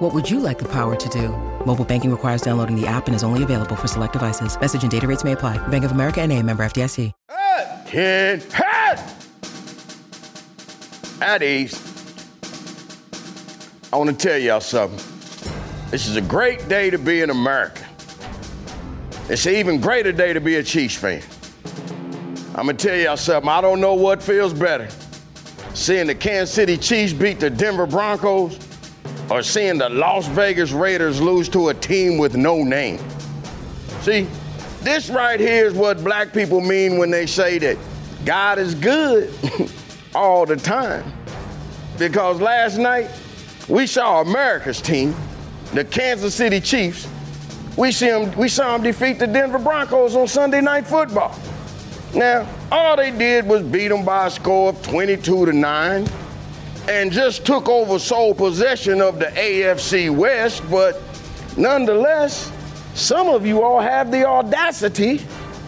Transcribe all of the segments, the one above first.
What would you like the power to do? Mobile banking requires downloading the app and is only available for select devices. Message and data rates may apply. Bank of America and a member FDIC. Head, head! At ease. I want to tell y'all something. This is a great day to be an American. It's an even greater day to be a Chiefs fan. I'm gonna tell y'all something. I don't know what feels better. Seeing the Kansas City Chiefs beat the Denver Broncos or seeing the Las Vegas Raiders lose to a team with no name. See, this right here is what black people mean when they say that God is good all the time. Because last night we saw America's team, the Kansas City Chiefs. We, see them, we saw them defeat the Denver Broncos on Sunday Night Football. Now, all they did was beat them by a score of 22 to 9 and just took over sole possession of the AFC West, but nonetheless, some of you all have the audacity,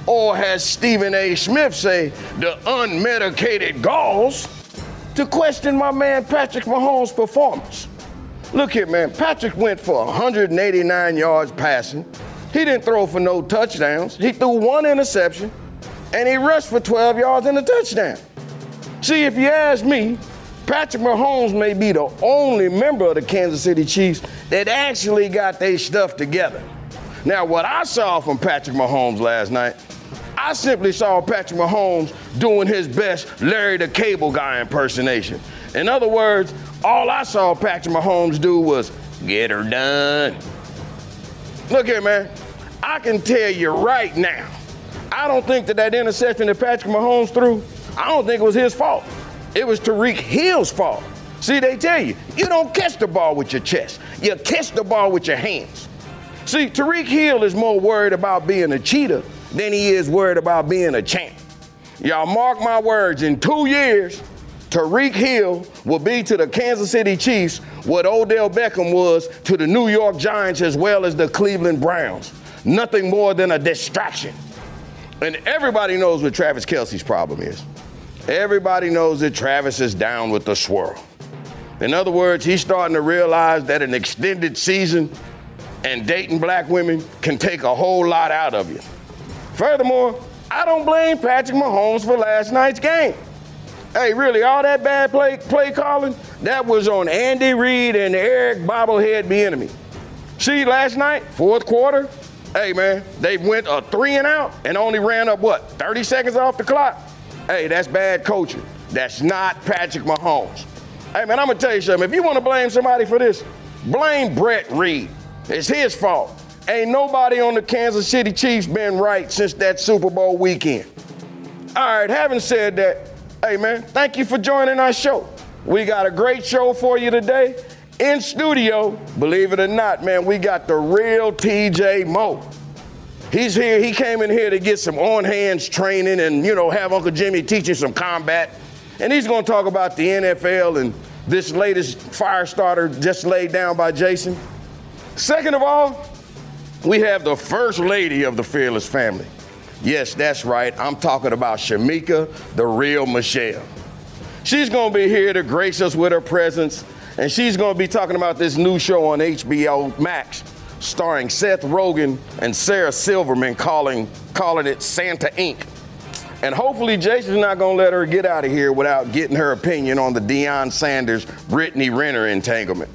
or as Stephen A. Smith say, the unmedicated galls, to question my man Patrick Mahomes' performance. Look here, man. Patrick went for 189 yards passing. He didn't throw for no touchdowns. He threw one interception, and he rushed for 12 yards and a touchdown. See, if you ask me, Patrick Mahomes may be the only member of the Kansas City Chiefs that actually got their stuff together. Now, what I saw from Patrick Mahomes last night, I simply saw Patrick Mahomes doing his best Larry the Cable Guy impersonation. In other words, all I saw Patrick Mahomes do was get her done. Look here, man. I can tell you right now, I don't think that that interception that Patrick Mahomes threw, I don't think it was his fault. It was Tyreek Hill's fault. See, they tell you, you don't catch the ball with your chest. You catch the ball with your hands. See, Tyreek Hill is more worried about being a cheater than he is worried about being a champ. Y'all mark my words, in two years, Tyreek Hill will be to the Kansas City Chiefs what Odell Beckham was to the New York Giants as well as the Cleveland Browns. Nothing more than a distraction. And everybody knows what Travis Kelce's problem is. Everybody knows that Travis is down with the swirl. In other words, he's starting to realize that an extended season and dating black women can take a whole lot out of you. Furthermore, I don't blame Patrick Mahomes for last night's game. Hey, really, all that bad play, play calling, that was on Andy Reid and Eric Bobblehead Bieniemy. See, last night, fourth quarter, hey man, they went a three and out and only ran up what, 30 seconds off the clock? Hey, that's bad coaching. That's not Patrick Mahomes. Hey man, I'm gonna tell you something. If you want to blame somebody for this, blame Britt Reid. It's his fault. Ain't nobody on the Kansas City Chiefs been right since that Super Bowl weekend. All right, having said that, hey man, thank you for joining our show. We got a great show for you today. In studio, believe it or not, man, we got the real TJ Moe. He's here, he came in here to get some on hands training and, you know, have Uncle Jimmy teaching some combat. And he's gonna talk about the NFL and this latest fire starter just laid down by Jason. Second of all, we have the first lady of the Fearless family. Yes, that's right. I'm talking about Shamika, the real Michelle. She's going to be here to grace us with her presence, and she's going to be talking about this new show on HBO Max starring Seth Rogen and Sarah Silverman calling, calling it Santa Inc. And hopefully Jason's not to let her get out of here without getting her opinion on the Deion Sanders Brittany Renner entanglement.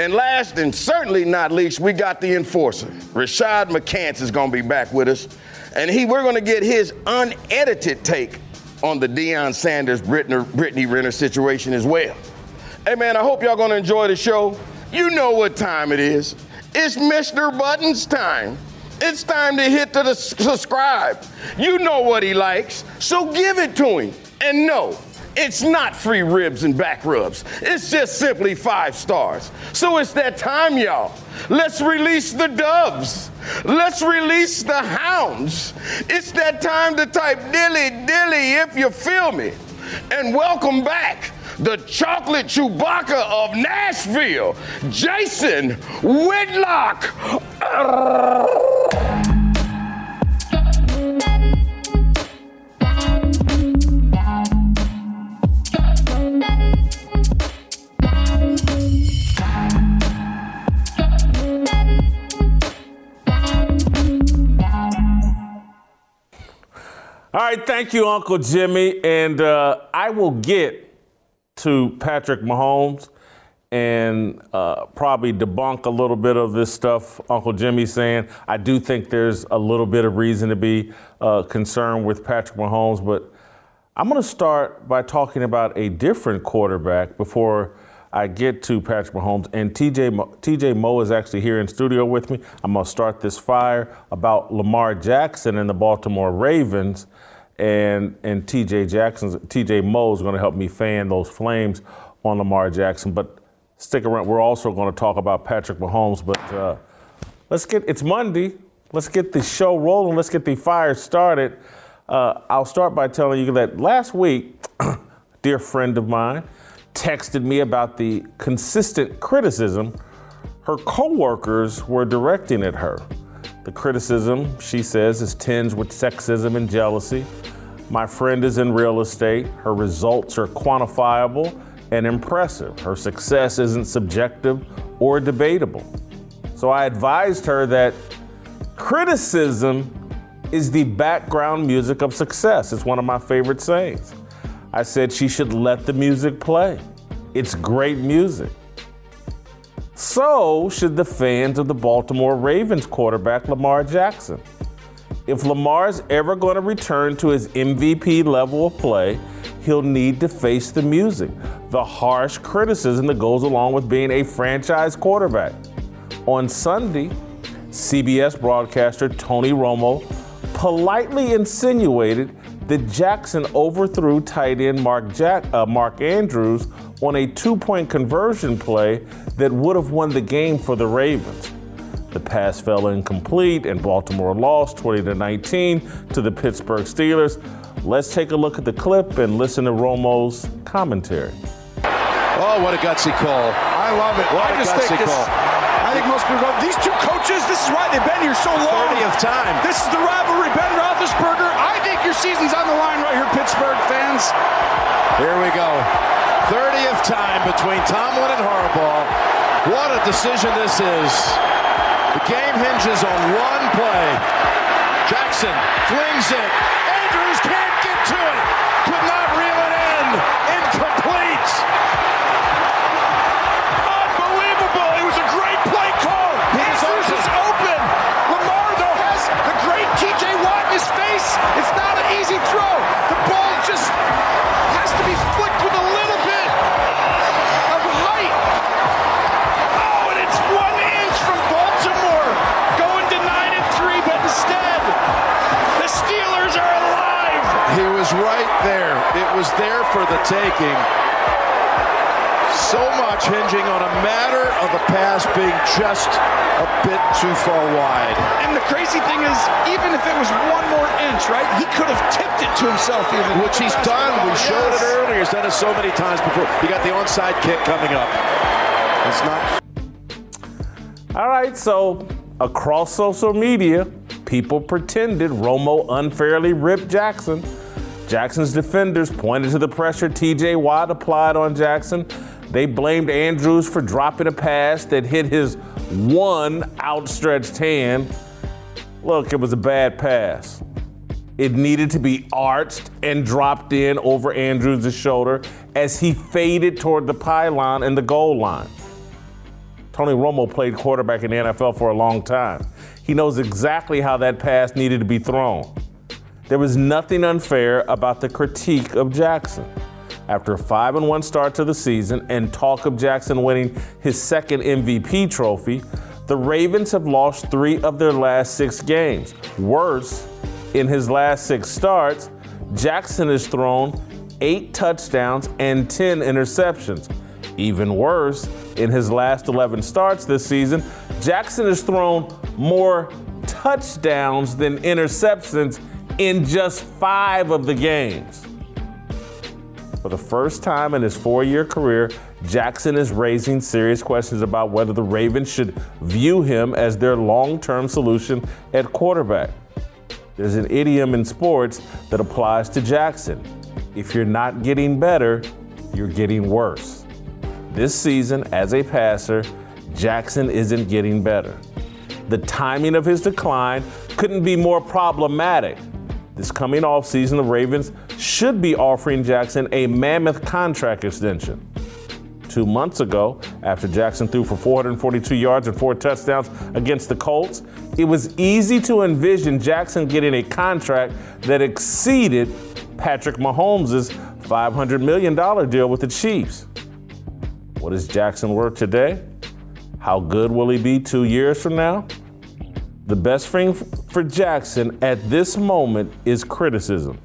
And last and certainly not least, we got the enforcer. Rashad McCants is to be back with us. And he, we're to get his unedited take on the Deion Sanders Brittany, Brittany Renner situation as well. Hey man, I hope y'all to enjoy the show. You know what time it is. It's Mr. Buttons time. It's time to hit the, subscribe. You know what he likes, so give it to him. And no, It's not free ribs and back rubs. It's just simply five stars. So it's that time, y'all. Let's release the doves. Let's release the hounds. It's that time to type dilly dilly if you feel me. And welcome back the chocolate Chewbacca of Nashville, Jason Whitlock. All right, thank you, Uncle Jimmy. And uh, I will get to Patrick Mahomes and uh, probably debunk a little bit of this stuff Uncle Jimmy's saying. I do think there's a little bit of reason to be uh, concerned with Patrick Mahomes, but I'm going to start by talking about a different quarterback before I get to Patrick Mahomes. And TJ Moe, TJ Moe is actually here in studio with me. I'm going to start this fire about Lamar Jackson and the Baltimore Ravens and and TJ Jackson's TJ Moe is going to help me fan those flames on Lamar Jackson. But stick around. We're also going to talk about Patrick Mahomes. But uh, let's get it's Monday. Let's get the show rolling. Let's get the fire started. Uh, I'll start by telling you that last week, dear friend of mine texted me about the consistent criticism her coworkers were directing at her. The criticism, she says, is tinged with sexism and jealousy. My friend is in real estate. Her results are quantifiable and impressive. Her success isn't subjective or debatable. So I advised her that criticism is the background music of success. It's one of my favorite sayings. I said she should let the music play. It's great music. So should the fans of the Baltimore Ravens quarterback Lamar Jackson. If Lamar's ever going to return to his MVP level of play, he'll need to face the music, the harsh criticism that goes along with being a franchise quarterback. On Sunday, CBS broadcaster Tony Romo politely insinuated that Jackson overthrew tight end Mark, Jack, uh, Mark Andrews on a two point conversion play that would have won the game for the Ravens. The pass fell incomplete and Baltimore lost 20 to 19 to the Pittsburgh Steelers. Let's take a look at the clip and listen to Romo's commentary. Oh, what a gutsy call. I love it. What I a just gutsy think call. I think most people go, these two coaches, this is why they've been here so long. 30th time. This is the rivalry. Ben Roethlisberger, I think your season's on the line right here, Pittsburgh fans. Here we go. 30th time between Tomlin and Harbaugh. What a decision this is. The game hinges on one play. Jackson flings it. Andrews can't get to it. Could not reel it in. Incomplete. Just has to be flicked with a little bit of height. Oh, and it's one inch from Baltimore going to nine and three, but instead, the Steelers are alive. He was right there. It was there for the taking. So much hinging on a matter of a pass being just a bit too far wide. And the crazy thing is, even if it was one more inch, right, he could have tipped it to himself even. Which he's done. We showed it earlier. He's done it so many times before. You got the onside kick coming up. It's not. All right, so across social media, people pretended Romo unfairly ripped Jackson. Jackson's defenders pointed to the pressure TJ Watt applied on Jackson. They blamed Andrews for dropping a pass that hit his one outstretched hand. Look, it was a bad pass. It needed to be arched and dropped in over Andrews' shoulder as he faded toward the pylon and the goal line. Tony Romo played quarterback in the NFL for a long time. He knows exactly how that pass needed to be thrown. There was nothing unfair about the critique of Jackson. After a 5 1 start to the season and talk of Jackson winning his second MVP trophy, the Ravens have lost three of their last six games. Worse, in his last six starts, Jackson has thrown eight touchdowns and 10 interceptions. Even worse, in his last 11 starts this season, Jackson has thrown more touchdowns than interceptions in just five of the games. For the first time in his four year career, Jackson is raising serious questions about whether the Ravens should view him as their long term solution at quarterback. There's an idiom in sports that applies to Jackson. If you're not getting better, you're getting worse. This season, as a passer, Jackson isn't getting better. The timing of his decline couldn't be more problematic. This coming offseason, the Ravens should be offering Jackson a mammoth contract extension. Two months ago, after Jackson threw for 442 yards and four touchdowns against the Colts, it was easy to envision Jackson getting a contract that exceeded Patrick Mahomes' $500 million deal with the Chiefs. What is Jackson worth today? How good will he be two years from now? The best thing for Jackson at this moment is criticism.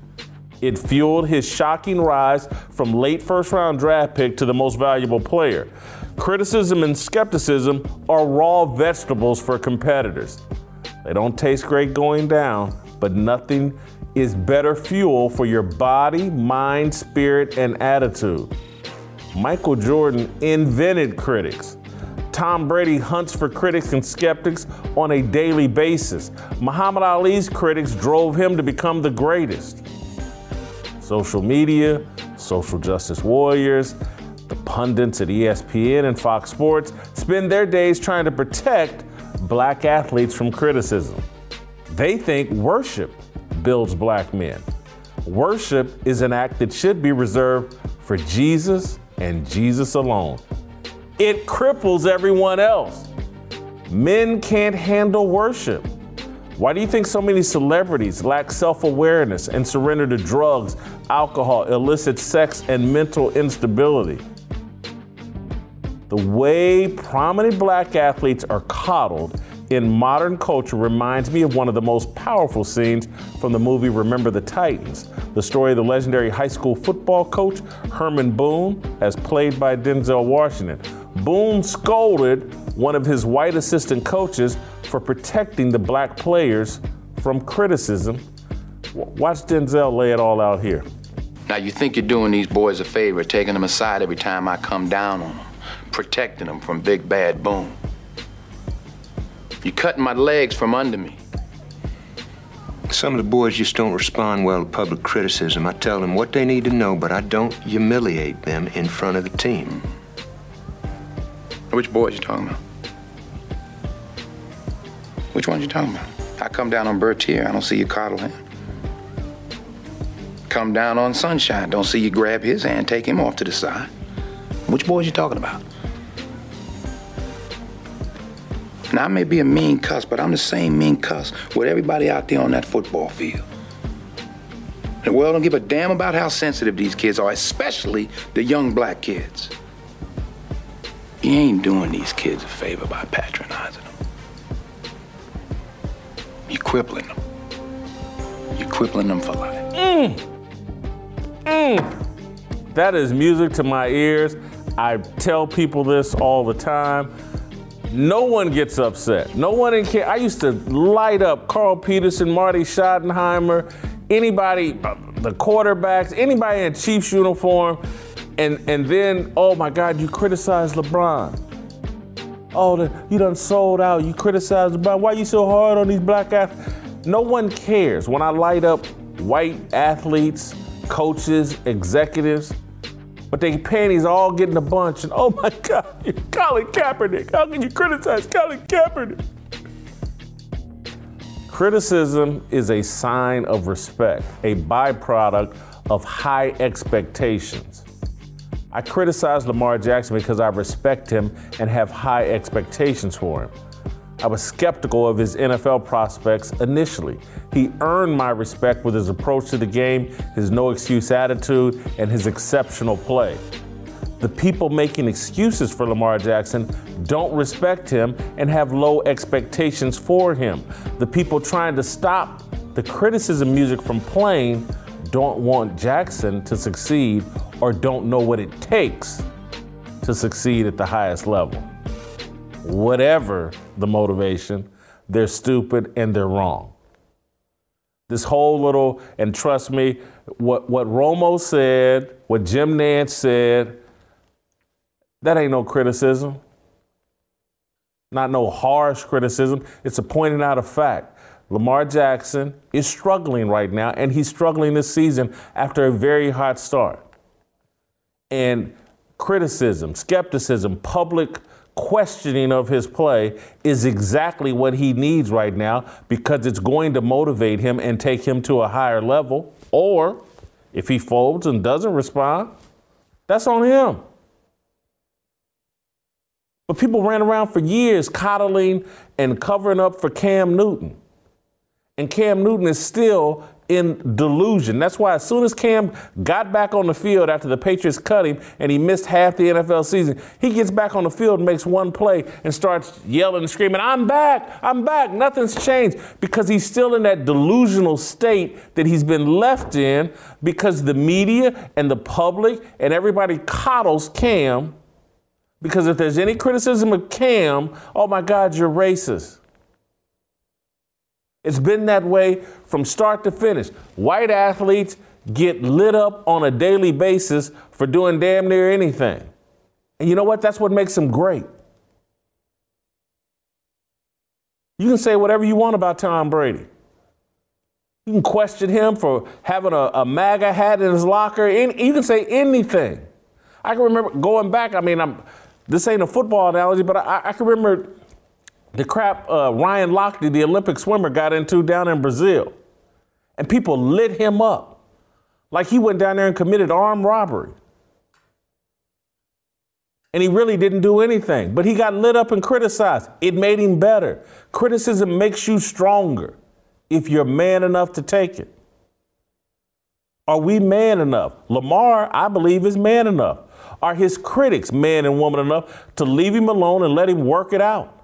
It fueled his shocking rise from late first round draft pick to the most valuable player. Criticism and skepticism are raw vegetables for competitors. They don't taste great going down, but nothing is better fuel for your body, mind, spirit, and attitude. Michael Jordan invented critics. Tom Brady hunts for critics and skeptics on a daily basis. Muhammad Ali's critics drove him to become the greatest. Social media, social justice warriors, the pundits at ESPN and Fox Sports spend their days trying to protect black athletes from criticism. They think worship builds black men. Worship is an act that should be reserved for Jesus and Jesus alone it cripples everyone else. Men can't handle worship. Why do you think so many celebrities lack self awareness and surrender to drugs, alcohol, illicit sex, and mental instability? The way prominent black athletes are coddled in modern culture reminds me of one of the most powerful scenes from the movie Remember the Titans, the story of the legendary high school football coach Herman Boone, as played by Denzel Washington. Boone scolded one of his white assistant coaches for protecting the black players from criticism. Watch Denzel lay it all out here. Now, you think you're doing these boys a favor, taking them aside every time I come down on them, protecting them from Big Bad Boone. You're cutting my legs from under me. Some of the boys just don't respond well to public criticism. I tell them what they need to know, but I don't humiliate them in front of the team. Which boys you talking about? Which ones you talking about? I come down on Bertier, I don't see you coddle him. Come down on Sunshine, don't see you grab his hand, take him off to the side. Which boys you talking about? Now, I may be a mean cuss, but I'm the same mean cuss with everybody out there on that football field. The world don't give a damn about how sensitive these kids are, especially the young black kids. You ain't doing these kids a favor by patronizing them. You're crippling them. You're crippling them for life. Mm. Mm. That is music to my ears. I tell people this all the time. No one gets upset. No one in care. I used to light up Carl Peterson, Marty Schottenheimer, anybody, the quarterbacks, anybody in Chiefs uniform, and and then oh my God, you criticize LeBron. Oh, the, you done sold out. You criticize LeBron. Why you so hard on these black athletes? No one cares when I light up white athletes, coaches, executives but they panties all getting a bunch. And oh my God, you're Colin Kaepernick. How can you criticize Colin Kaepernick? Criticism is a sign of respect, a byproduct of high expectations. I criticize Lamar Jackson because I respect him and have high expectations for him. I was skeptical of his NFL prospects initially. He earned my respect with his approach to the game, his no excuse attitude, and his exceptional play. The people making excuses for Lamar Jackson don't respect him and have low expectations for him. The people trying to stop the criticism music from playing don't want Jackson to succeed or don't know what it takes to succeed at the highest level. Whatever the motivation, they're stupid and they're wrong. This whole little, and trust me, what, what Romo said, what Jim Nantz said, that ain't no criticism. Not no harsh criticism. It's a pointing out a fact. Lamar Jackson is struggling right now, and he's struggling this season after a very hot start. And criticism, skepticism, public questioning of his play is exactly what he needs right now because it's going to motivate him and take him to a higher level. Or if he folds and doesn't respond, that's on him. But people ran around for years coddling and covering up for Cam Newton. And Cam Newton is still in delusion. That's why as soon as Cam got back on the field after the Patriots cut him and he missed half the NFL season, he gets back on the field, makes one play, and starts yelling and screaming, I'm back, I'm back. Nothing's changed because he's still in that delusional state that he's been left in because the media and the public and everybody coddles Cam. Because if there's any criticism of Cam, oh my God, you're racist. It's been that way from start to finish. White athletes get lit up on a daily basis for doing damn near anything. And you know what? That's what makes them great. You can say whatever you want about Tom Brady. You can question him for having a, a MAGA hat in his locker. you can say anything. I can remember going back. I mean, I'm, this ain't a football analogy, but I, I can remember the crap uh, Ryan Lochte, the Olympic swimmer, got into down in Brazil. And people lit him up like he went down there and committed armed robbery. And he really didn't do anything, but he got lit up and criticized. It made him better. Criticism makes you stronger if you're man enough to take it. Are we man enough? Lamar, I believe, is man enough. Are his critics man and woman enough to leave him alone and let him work it out?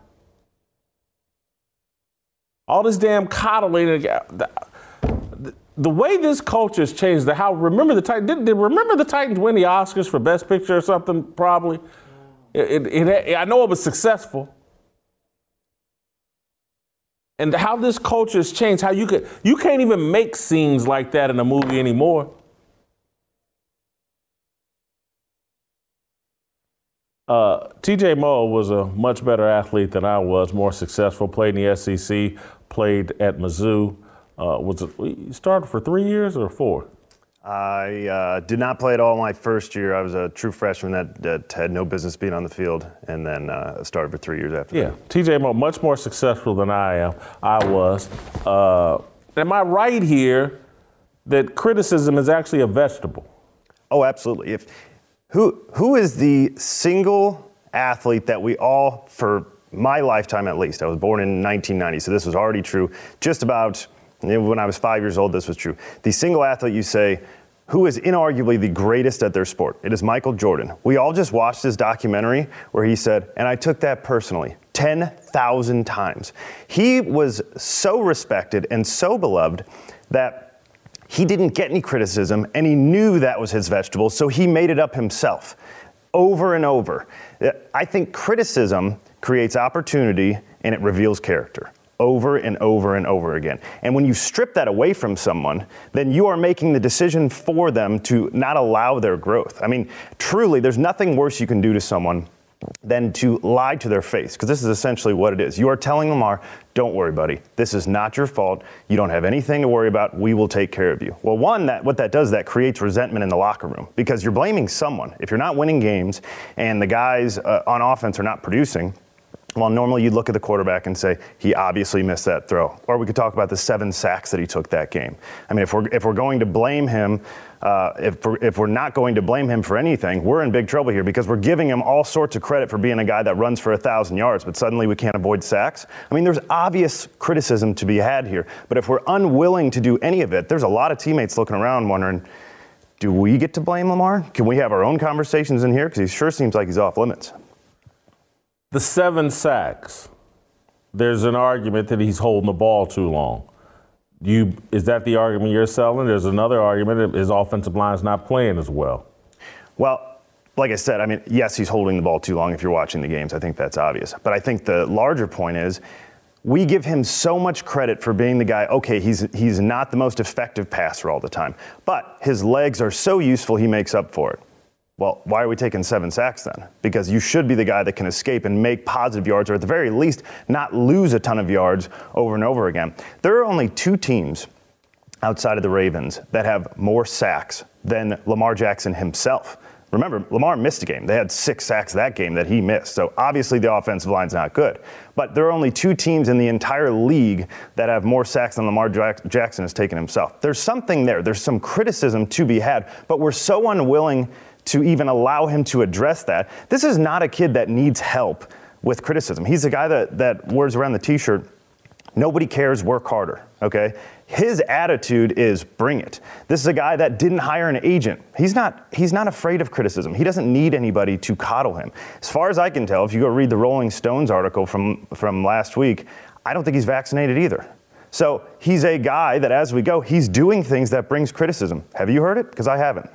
All this damn coddling. The, the way this culture has changed, the how remember the Titans did, did, remember the Titans win the Oscars for Best Picture or something probably. It, it, it, I know it was successful. And how this culture has changed, how you could you can't even make scenes like that in a movie anymore. Uh, TJ Moe was a much better athlete than I was, more successful, played in the SEC, played at Mizzou. Uh, was it, you started for three years or four? I uh, did not play at all my first year. I was a true freshman that, that had no business being on the field, and then uh, started for three years after yeah. that. TJ Moe, much more successful than I am. I was. Uh, am I right here that criticism is actually a vegetable? Oh, absolutely. If who who is the single athlete that we all for my lifetime at least. I was born in 1990, so this was already true. Just about when I was five years old, this was true. The single athlete you say, who is inarguably the greatest at their sport? It is Michael Jordan. We all just watched his documentary where he said, and I took that personally 10,000 times. He was so respected and so beloved that he didn't get any criticism and he knew that was his vegetable, so he made it up himself over and over. I think criticism creates opportunity and it reveals character over and over and over again. And when you strip that away from someone, then you are making the decision for them to not allow their growth. I mean, truly, there's nothing worse you can do to someone than to lie to their face, because this is essentially what it is. You are telling Lamar, don't worry, buddy. This is not your fault. You don't have anything to worry about. We will take care of you. Well, one, that what that does, that creates resentment in the locker room because you're blaming someone. If you're not winning games and the guys uh, on offense are not producing, well, normally you'd look at the quarterback and say, he obviously missed that throw. Or we could talk about the seven sacks that he took that game. I mean, if we're, if we're going to blame him, uh, if, we're, if we're not going to blame him for anything, we're in big trouble here because we're giving him all sorts of credit for being a guy that runs for a 1,000 yards, but suddenly we can't avoid sacks. I mean, there's obvious criticism to be had here. But if we're unwilling to do any of it, there's a lot of teammates looking around wondering, do we get to blame Lamar? Can we have our own conversations in here? Because he sure seems like he's off limits. The seven sacks, there's an argument that he's holding the ball too long. You is that the argument you're selling? There's another argument: his offensive line is not playing as well. Well, like I said, I mean, yes, he's holding the ball too long if you're watching the games. I think that's obvious. But I think the larger point is we give him so much credit for being the guy, okay, he's, he's not the most effective passer all the time, but his legs are so useful he makes up for it. Well, why are we taking seven sacks then? Because you should be the guy that can escape and make positive yards, or at the very least, not lose a ton of yards over and over again. There are only two teams outside of the Ravens that have more sacks than Lamar Jackson himself. Remember, Lamar missed a game. They had six sacks that game that he missed. So obviously the offensive line's not good. But there are only two teams in the entire league that have more sacks than Lamar Jackson has taken himself. There's something there. There's some criticism to be had, but we're so unwilling to even allow him to address that. This is not a kid that needs help with criticism. He's a guy that, that wears around the t-shirt, nobody cares, work harder, okay? His attitude is bring it. This is a guy that didn't hire an agent. He's not he's not afraid of criticism. He doesn't need anybody to coddle him. As far as I can tell, if you go read the Rolling Stones article from from last week, I don't think he's vaccinated either. So he's a guy that as we go, he's doing things that brings criticism. Have you heard it? Because I haven't.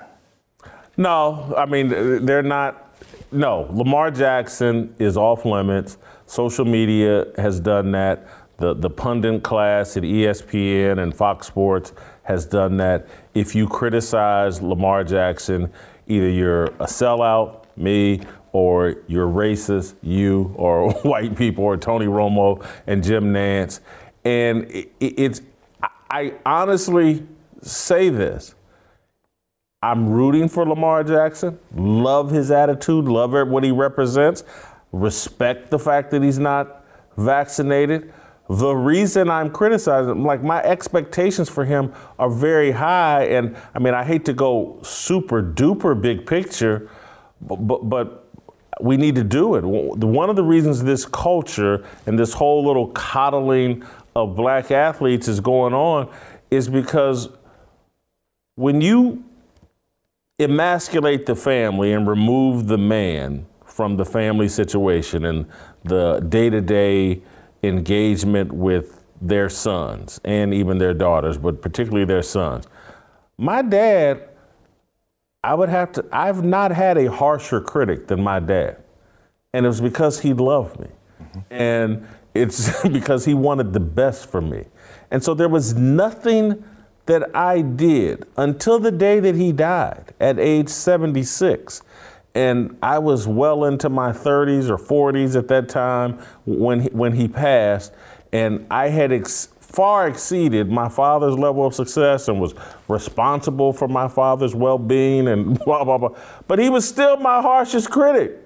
No, I mean they're not no, Lamar Jackson is off limits. Social media has done that the, the pundit class at ESPN and Fox Sports has done that. If you criticize Lamar Jackson, either you're a sellout, me, or you're racist, you, or white people, or Tony Romo and Jim Nantz. And it, it's, I honestly say this. I'm rooting for Lamar Jackson, love his attitude, love what he represents, respect the fact that he's not vaccinated. The reason I'm criticizing, like my expectations for him are very high, and I mean I hate to go super duper big picture, but, but, but we need to do it. One of the reasons this culture and this whole little coddling of black athletes is going on is because when you emasculate the family and remove the man from the family situation and the day to day engagement with their sons and even their daughters, but particularly their sons. My dad, I would have to, I've not had a harsher critic than my dad. And it was because he loved me. Mm-hmm. And it's because he wanted the best for me. And so there was nothing that I did until the day that he died at age 76 and I was well into my 30s or 40s at that time when he, when he passed, and I had ex- far exceeded my father's level of success and was responsible for my father's well-being and blah blah blah. But he was still my harshest critic,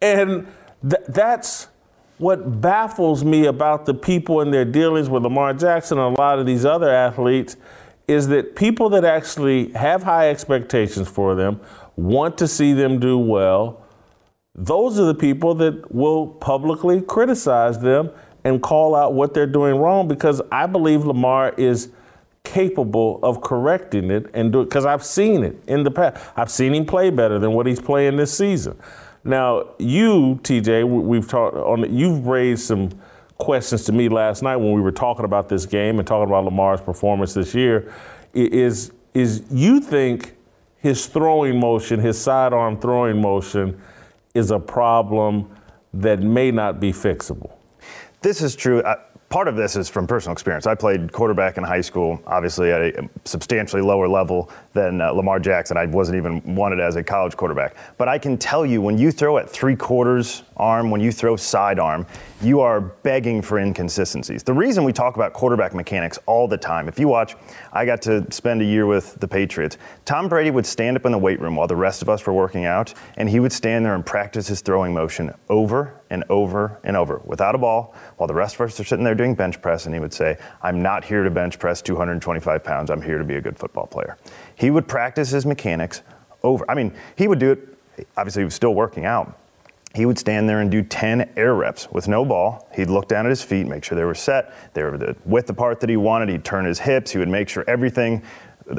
and th- that's what baffles me about the people and their dealings with Lamar Jackson and a lot of these other athletes is that people that actually have high expectations for them want to see them do well, those are the people that will publicly criticize them and call out what they're doing wrong because I believe Lamar is capable of correcting it and do it because I've seen it in the past. I've seen him play better than what he's playing this season. Now, you, TJ, we've talked on. You've raised some questions to me last night when we were talking about this game and talking about Lamar's performance this year. Is is you think his throwing motion, his sidearm throwing motion, is a problem that may not be fixable. This is true. Uh, part of this is from personal experience. I played quarterback in high school, obviously at a substantially lower level than uh, Lamar Jackson. I wasn't even wanted as a college quarterback. But I can tell you, when you throw at three quarters arm, when you throw sidearm, you are begging for inconsistencies. The reason we talk about quarterback mechanics all the time, if you watch, I got to spend a year with the Patriots. Tom Brady would stand up in the weight room while the rest of us were working out, and he would stand there and practice his throwing motion over and over and over without a ball while the rest of us are sitting there doing bench press, and he would say, I'm not here to bench press 225 pounds, I'm here to be a good football player. He would practice his mechanics over. I mean, he would do it, obviously, he was still working out he would stand there and do 10 air reps with no ball. He'd look down at his feet, make sure they were set, they were the width apart that he wanted. He'd turn his hips. He would make sure everything,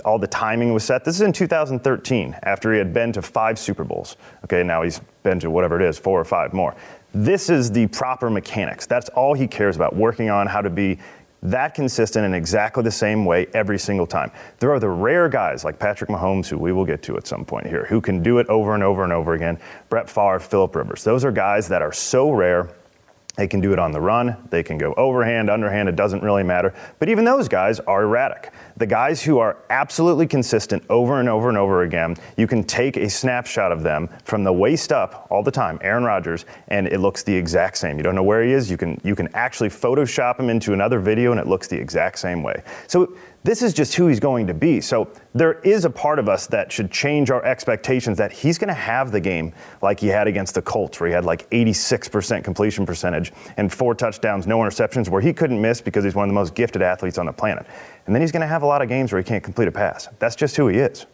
all the timing was set. This is in 2013, after he had been to five Super Bowls. Okay, now he's been to whatever it is, four or five more. This is the proper mechanics. That's all he cares about, working on how to be that consistent in exactly the same way every single time. There are the rare guys like Patrick Mahomes, who we will get to at some point here, who can do it over and over and over again. Brett Favre, Philip Rivers. Those are guys that are so rare they can do it on the run. They can go overhand, underhand. It doesn't really matter. But even those guys are erratic. The guys who are absolutely consistent over and over and over again, you can take a snapshot of them from the waist up all the time, Aaron Rodgers, and it looks the exact same. You don't know where he is. You can you can actually Photoshop him into another video, and it looks the exact same way. So this is just who he's going to be. So there is a part of us that should change our expectations that he's going to have the game like he had against the Colts, where he had like 86% completion percentage and four touchdowns, no interceptions, where he couldn't miss because he's one of the most gifted athletes on the planet. And then he's going to have a lot of games where he can't complete a pass. That's just who he is.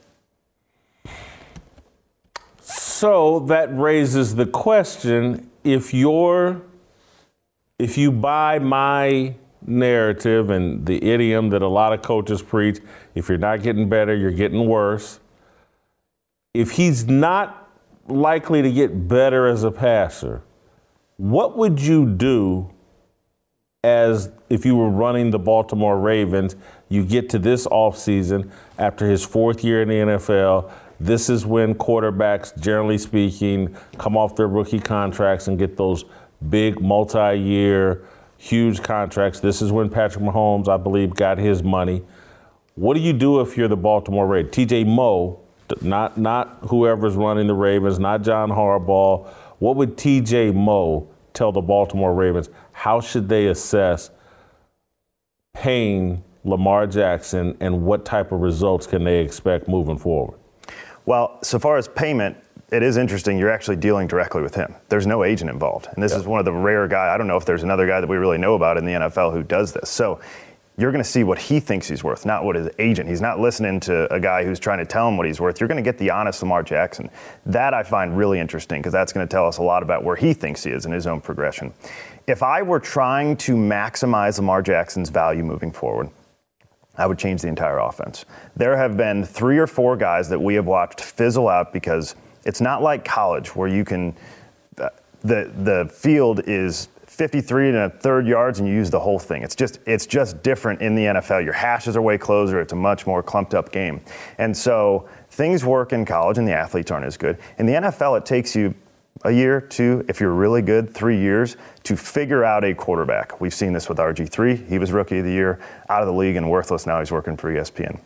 So that raises the question if you're if you buy my narrative and the idiom that a lot of coaches preach if you're not getting better, you're getting worse. If he's not likely to get better as a passer, what would you do as if you were running the Baltimore Ravens? You get to this offseason after his fourth year in the NFL. This is when quarterbacks, generally speaking, come off their rookie contracts and get those big multi year huge contracts. This is when Patrick Mahomes, I believe, got his money. What do you do if you're the Baltimore Ravens? TJ Moe, not not whoever's running the Ravens, not John Harbaugh. What would TJ Moe tell the Baltimore Ravens? How should they assess paying Lamar Jackson and what type of results can they expect moving forward? Well, so far as payment, it is interesting. You're actually dealing directly with him. There's no agent involved, and this is one of the rare guys. I don't know if there's another guy that we really know about in the NFL who does this. So you're going to see what he thinks he's worth, not what his agent. He's not listening to a guy who's trying to tell him what he's worth. You're going to get the honest Lamar Jackson. That I find really interesting because that's going to tell us a lot about where he thinks he is in his own progression. If I were trying to maximize Lamar Jackson's value moving forward, I would change the entire offense. There have been three or four guys that we have watched fizzle out because it's not like college where you can, the, the field is 53 and a third yards and you use the whole thing. It's just it's just different in the NFL. Your hashes are way closer. It's a much more clumped up game. And so things work in college and the athletes aren't as good. In the NFL it takes you a year, two, if you're really good, three years to figure out a quarterback. We've seen this with RG3. He was rookie of the year, out of the league and worthless. Now he's working for ESPN.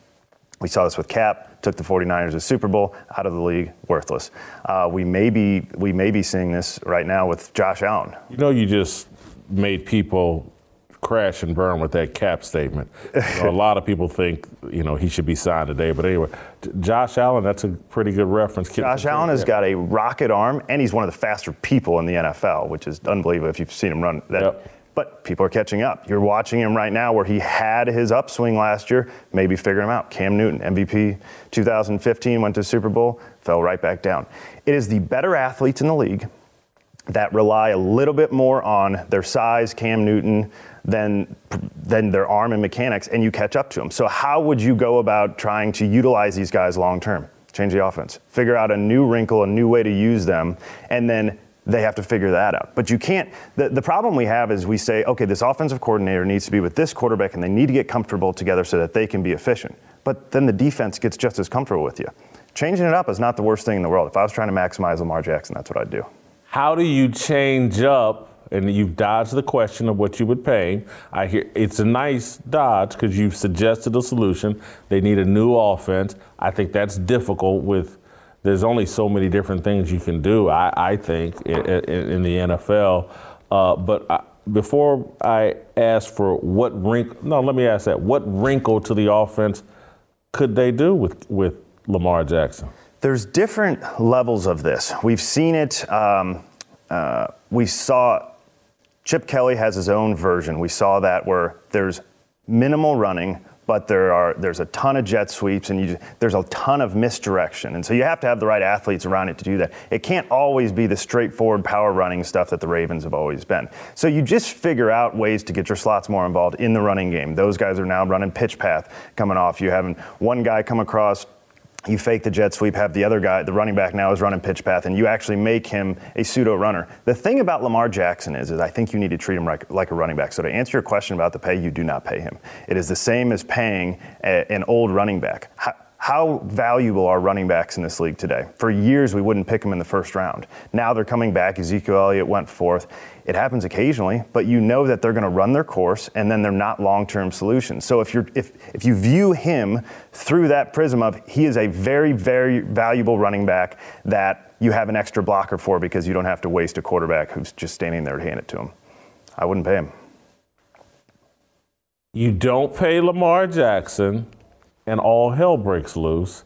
We saw this with Cap, took the 49ers to Super Bowl, out of the league, worthless. Uh, we, may be, we may be seeing this right now with Josh Allen. You know, you just made people crash and burn with that cap statement. You know, a lot of people think, you know, he should be signed today. But anyway, Josh Allen, that's a pretty good reference. Josh Allen has got a rocket arm, and he's one of the faster people in the NFL, which is unbelievable if you've seen him run. That, yep. But people are catching up. You're watching him right now where he had his upswing last year, maybe figuring him out. Cam Newton, MVP 2015, went to Super Bowl, fell right back down. It is the better athletes in the league that rely a little bit more on their size, Cam Newton, than, than their arm and mechanics, and you catch up to them. So, how would you go about trying to utilize these guys long term? Change the offense, figure out a new wrinkle, a new way to use them, and then they have to figure that out. But you can't, the, the problem we have is we say, okay, this offensive coordinator needs to be with this quarterback and they need to get comfortable together so that they can be efficient. But then the defense gets just as comfortable with you. Changing it up is not the worst thing in the world. If I was trying to maximize Lamar Jackson, that's what I'd do. How do you change up? And you've dodged the question of what you would pay. I hear it's a nice dodge because you've suggested a solution. They need a new offense. I think that's difficult with there's only so many different things you can do, I, I think, in, in, the NFL. Uh, but I, before I ask for what wrinkle, no, let me ask that. What wrinkle to the offense could they do with, with Lamar Jackson? There's different levels of this. We've seen it. Um, uh, we saw Chip Kelly has his own version. We saw that where there's minimal running, but there are there's a ton of jet sweeps and you, there's a ton of misdirection and so you have to have the right athletes around it to do that it can't always be the straightforward power running stuff that the ravens have always been so you just figure out ways to get your slots more involved in the running game those guys are now running pitch path coming off you having one guy come across you fake the jet sweep, have the other guy, the running back now is running pitch path, and you actually make him a pseudo runner. The thing about Lamar Jackson is, is I think you need to treat him like, like a running back. So to answer your question about the pay, you do not pay him. It is the same as paying a, an old running back. How, how valuable are running backs in this league today? For years, we wouldn't pick them in the first round. Now they're coming back. Ezekiel Elliott went fourth. It happens occasionally, but you know that they're going to run their course, and then they're not long-term solutions. So if you're if if you view him through that prism of he is a very very valuable running back that you have an extra blocker for because you don't have to waste a quarterback who's just standing there to hand it to him. I wouldn't pay him. You don't pay Lamar Jackson and all hell breaks loose.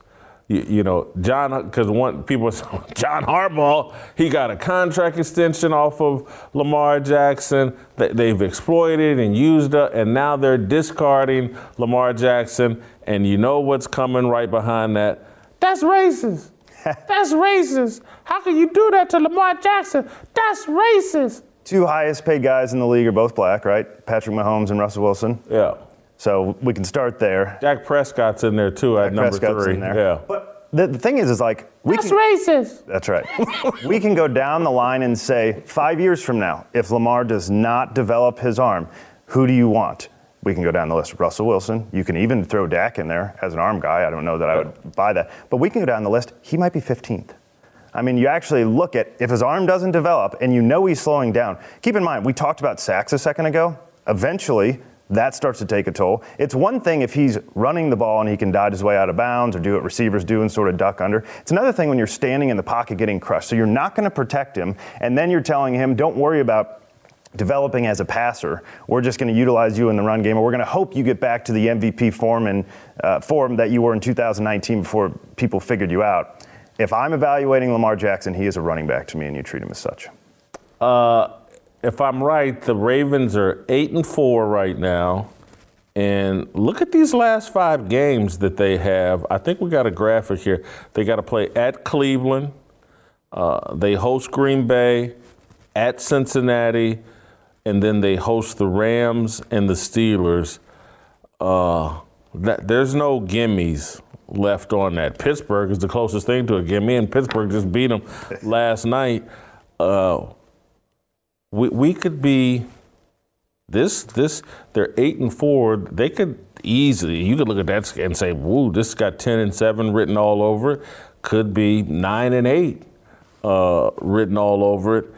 You, you know, John, because one people, John Harbaugh, he got a contract extension off of Lamar Jackson. They've exploited and used it, and now they're discarding Lamar Jackson. And you know what's coming right behind that? That's racist. That's racist. How can you do that to Lamar Jackson? That's racist. Two highest paid guys in the league are both black, right? Patrick Mahomes and Russell Wilson. Yeah. So we can start there. Dak Prescott's in there too at number Prescott's three. in there. Yeah. But the, the thing is, is like we That's can, racist. That's right. we can go down the line and say, five years from now, if Lamar does not develop his arm, who do you want? We can go down the list. Russell Wilson. You can even throw Dak in there as an arm guy. I don't know that I would buy that. But we can go down the list. He might be 15th. I mean, you actually look at if his arm doesn't develop and you know he's slowing down. Keep in mind, we talked about sacks a second ago. Eventually, that starts to take a toll. It's one thing if he's running the ball and he can dodge his way out of bounds or do what receivers do and sort of duck under. It's another thing when you're standing in the pocket getting crushed. So you're not going to protect him, and then you're telling him, don't worry about developing as a passer. We're just going to utilize you in the run game, or we're going to hope you get back to the MVP form and uh, form that you were in 2019 before people figured you out. If I'm evaluating Lamar Jackson, he is a running back to me, and you treat him as such. Uh, if I'm right, the Ravens are eight and four right now. And look at these last five games that they have. I think we got a graphic here. They got to play at Cleveland. Uh, they host Green Bay, at Cincinnati, and then they host the Rams and the Steelers. Uh, that, there's no gimmies left on that. Pittsburgh is the closest thing to a gimme, and Pittsburgh just beat them last night. Uh, we, we could be this this they're eight and four. They could easily you could look at that and say, "Woo, this got ten and seven written all over it." Could be nine and eight uh, written all over it.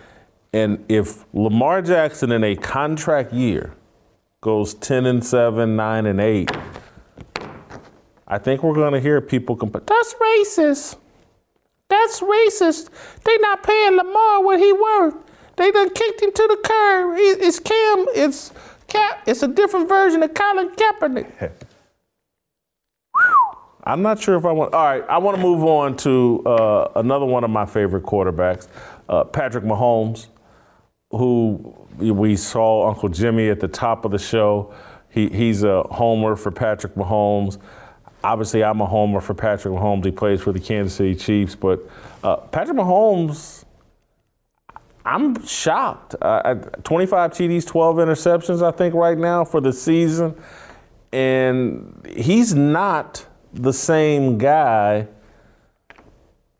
And if Lamar Jackson in a contract year goes ten and seven, nine and eight, I think we're going to hear people complain. That's racist. That's racist. They're not paying Lamar what he worth. They done kicked him to the curb. It's Cam. It's Cap. It's a different version of Colin Kaepernick. I'm not sure if I want. All right, I want to move on to uh, another one of my favorite quarterbacks, uh, Patrick Mahomes, who we saw Uncle Jimmy at the top of the show. He, he's a homer for Patrick Mahomes. Obviously, I'm a homer for Patrick Mahomes. He plays for the Kansas City Chiefs, but uh, Patrick Mahomes I'm shocked. Uh, 25 TDs, 12 interceptions, I think, right now for the season. And he's not the same guy.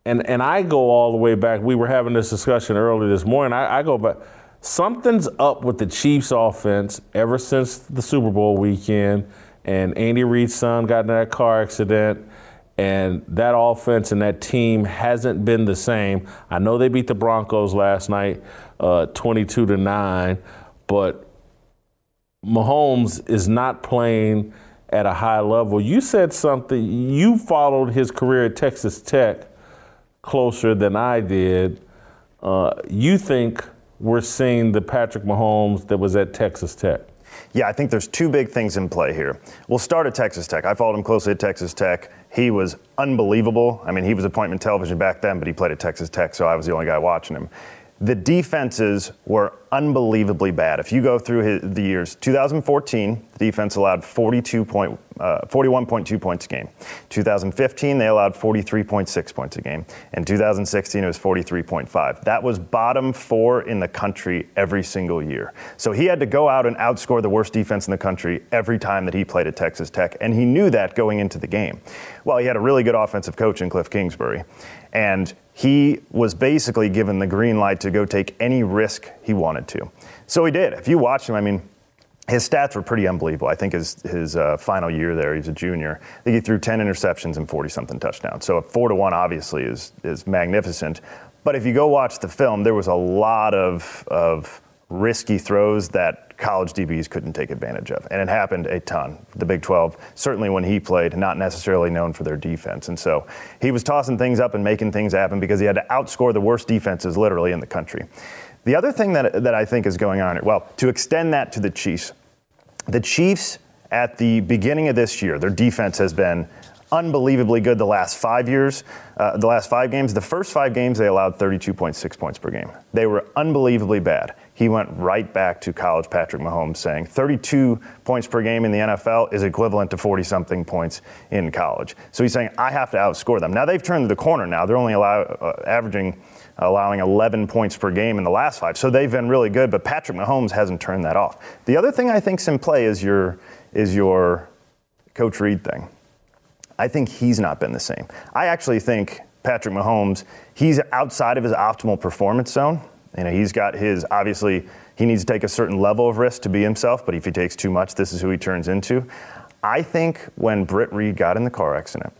And, and I go all the way back. We were having this discussion early this morning. I, I go back. Something's up with the Chiefs offense ever since the Super Bowl weekend. And Andy Reid's son got in that car accident and that offense and that team hasn't been the same. I know they beat the Broncos last night, uh, 22 to nine, but Mahomes is not playing at a high level. You said something. You followed his career at Texas Tech closer than I did. Uh, you think we're seeing the Patrick Mahomes that was at Texas Tech? Yeah, I think there's two big things in play here. We'll start at Texas Tech. I followed him closely at Texas Tech. He was unbelievable. I mean, he was appointment television back then, but he played at Texas Tech, so I was the only guy watching him. The defenses were unbelievably bad. If you go through his, the years, 2014, the defense allowed 42 point, uh, 41.2 points a game. 2015, they allowed 43.6 points a game. In 2016, it was 43.5. That was bottom four in the country every single year. So he had to go out and outscore the worst defense in the country every time that he played at Texas Tech, and he knew that going into the game. Well, he had a really good offensive coach in Cliff Kingsbury, and he was basically given the green light to go take any risk he wanted to. So he did. If you watch him, I mean, his stats were pretty unbelievable. I think his his uh, final year there, he's a junior. I think he threw 10 interceptions and 40 something touchdowns. So a four to one obviously is is magnificent. But if you go watch the film, there was a lot of of risky throws that college DBs couldn't take advantage of. And it happened a ton. The Big 12, certainly when he played, not necessarily known for their defense. And so he was tossing things up and making things happen because he had to outscore the worst defenses literally in the country. The other thing that, that I think is going on, well, to extend that to the Chiefs, the Chiefs at the beginning of this year, their defense has been unbelievably good the last five years, uh, the last five games. The first five games, they allowed 32.6 points per game. They were unbelievably bad. He went right back to college Patrick Mahomes, saying 32 points per game in the NFL is equivalent to 40 something points in college. So he's saying, I have to outscore them. Now they've turned the corner now. They're only allow, uh, averaging allowing 11 points per game in the last five. So they've been really good, but Patrick Mahomes hasn't turned that off. The other thing I think's in play is your is your Coach Reid thing. I think he's not been the same. I actually think Patrick Mahomes, he's outside of his optimal performance zone. You know, he's got his obviously he needs to take a certain level of risk to be himself, but if he takes too much, this is who he turns into. I think when Britt Reid got in the car accident,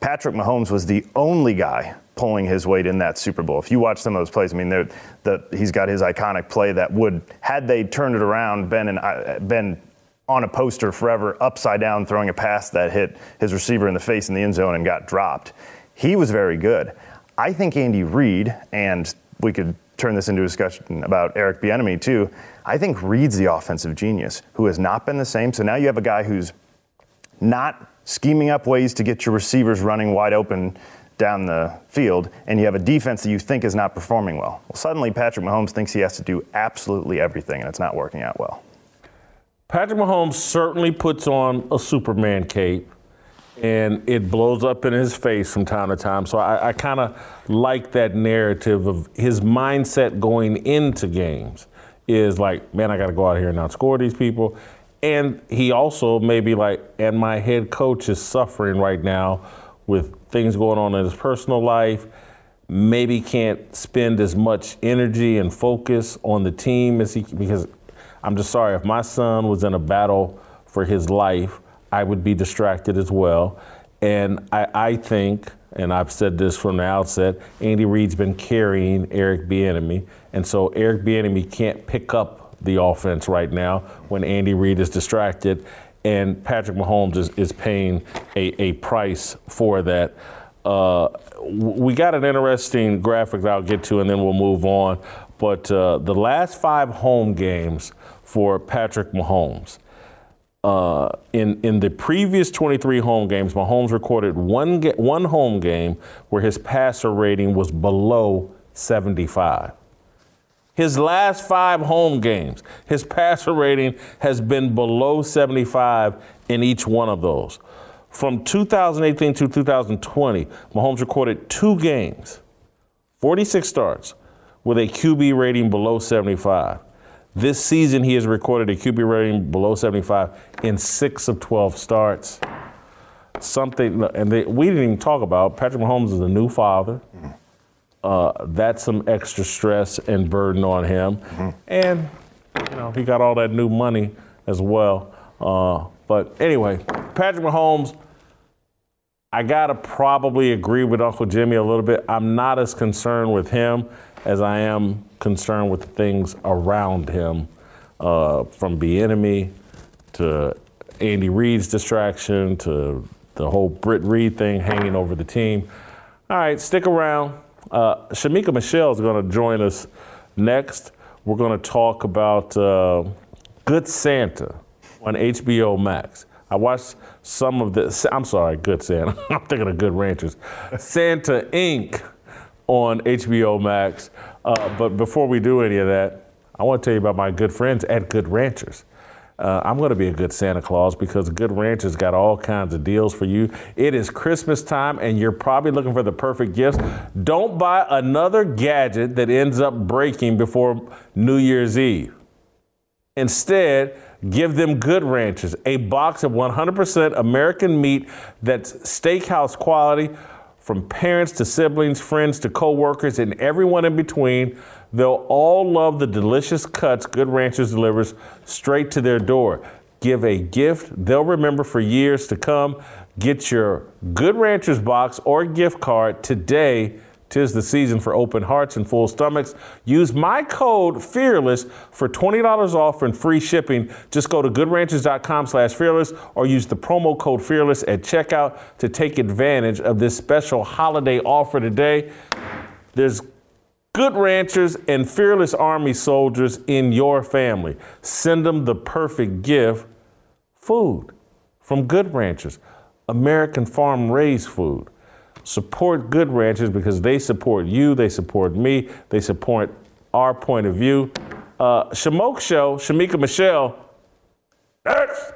Patrick Mahomes was the only guy pulling his weight in that Super Bowl. If you watch some of those plays, I mean, the, he's got his iconic play that would, had they turned it around, been, an, uh, been on a poster forever, upside down, throwing a pass that hit his receiver in the face in the end zone and got dropped. He was very good. I think Andy Reid, and we could turn this into a discussion about Eric Bieniemy too. I think Reid's the offensive genius who has not been the same. So now you have a guy who's not scheming up ways to get your receivers running wide open down the field, and you have a defense that you think is not performing well. Well, suddenly Patrick Mahomes thinks he has to do absolutely everything, and it's not working out well. Patrick Mahomes certainly puts on a Superman cape, and it blows up in his face from time to time. So I, I kind of like that narrative of his mindset going into games is like, man, I got to go out here and outscore these people. And he also may be like, and my head coach is suffering right now with things going on in his personal life. Maybe can't spend as much energy and focus on the team as he because I'm just sorry if my son was in a battle for his life, I would be distracted as well. And I, I think, and I've said this from the outset, Andy Reid's been carrying Eric Bieniemy, and so Eric Bieniemy can't pick up the offense right now when Andy Reid is distracted and Patrick Mahomes is, is paying a, a price for that. Uh, we got an interesting graphic that I'll get to, and then we'll move on. But uh, the last five home games for Patrick Mahomes. Uh, in in the previous 23 home games, Mahomes recorded one one home game where his passer rating was below 75. His last five home games, his passer rating has been below 75 in each one of those. From 2018 to 2020, Mahomes recorded two games, 46 starts, with a QB rating below 75. This season, he has recorded a QB rating below 75 in six of 12 starts. Something, and they, we didn't even talk about Patrick Mahomes is a new father. Mm-hmm uh, that's some extra stress and burden on him. Mm-hmm. And, you know, he got all that new money as well. Uh, but anyway, Patrick Mahomes, I got to probably agree with Uncle Jimmy a little bit. I'm not as concerned with him as I am concerned with the things around him, uh, from Bieniemy to Andy Reid's distraction to the whole Britt Reid thing hanging over the team. All right, stick around. Uh, Shamika Michelle is going to join us next. We're going to talk about uh, Good Santa on HBO Max. I watched some of the, I'm sorry, Good Santa. I'm thinking of Good Ranchers. Santa Inc. on HBO Max. Uh, but before we do any of that, I want to tell you about my good friends at Good Ranchers. Uh, I'm going to be a good Santa Claus because Good Ranchers got all kinds of deals for you. It is Christmas time and you're probably looking for the perfect gifts. Don't buy another gadget that ends up breaking before New Year's Eve. Instead, give them Good Ranchers, a box of 100% American meat that's steakhouse quality from parents to siblings, friends to coworkers, and everyone in between. They'll all love the delicious cuts Good Ranchers delivers straight to their door. Give a gift they'll remember for years to come. Get your Good Ranchers box or gift card today. Tis the season for open hearts and full stomachs. Use my code FEARLESS for $20 off and free shipping. Just go to goodranchers.com slash fearless or use the promo code FEARLESS at checkout to take advantage of this special holiday offer today. There's good ranchers and fearless army soldiers in your family. Send them the perfect gift food from good ranchers, American farm raised food. Support good ranchers because they support you, they support me, they support our point of view. Uh, Shamoke Show, Shamika Michelle. Next.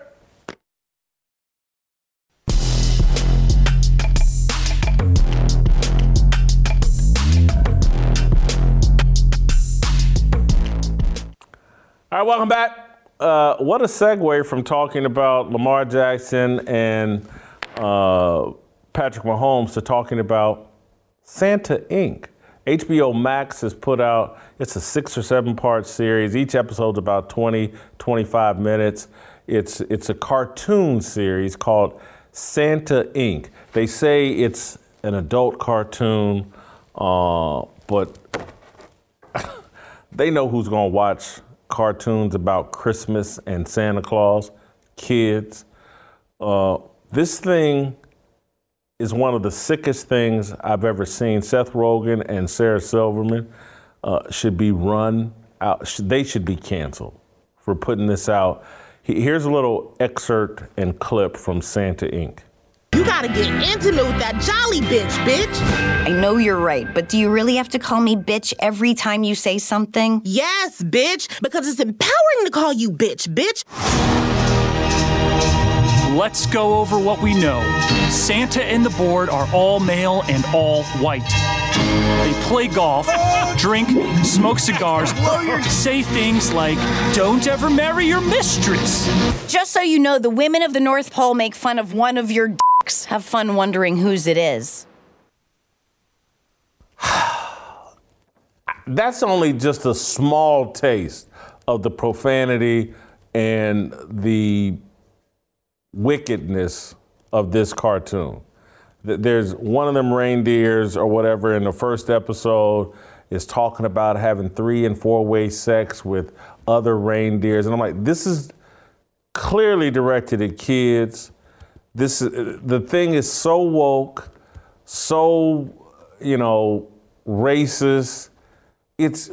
All right, welcome back. Uh, what a segue from talking about Lamar Jackson and uh, Patrick Mahomes to talking about Santa Inc. HBO Max has put out, it's a six or seven part series. Each episode's about 20, 25 minutes. It's, it's a cartoon series called Santa Inc. They say it's an adult cartoon, uh, but they know who's going to watch cartoons about Christmas and Santa Claus, kids. Uh, this thing is one of the sickest things I've ever seen. Seth Rogen and Sarah Silverman uh, should be run out. They should be canceled for putting this out. Here's a little excerpt and clip from Santa Inc. You gotta get intimate with that jolly bitch, bitch. I know you're right, but do you really have to call me bitch every time you say something? Yes, bitch, because it's empowering to call you bitch, bitch. Let's go over what we know. Santa and the board are all male and all white. They play golf, drink, smoke cigars, say things like, don't ever marry your mistress. Just so you know, the women of the North Pole make fun of one of your dicks. Have fun wondering whose it is. That's only just a small taste of the profanity and the wickedness of this cartoon. There's one of them reindeers or whatever in the first episode is talking about having three and four way sex with other reindeers. And I'm like, this is clearly directed at kids. This the thing is so woke, so you know, racist. It's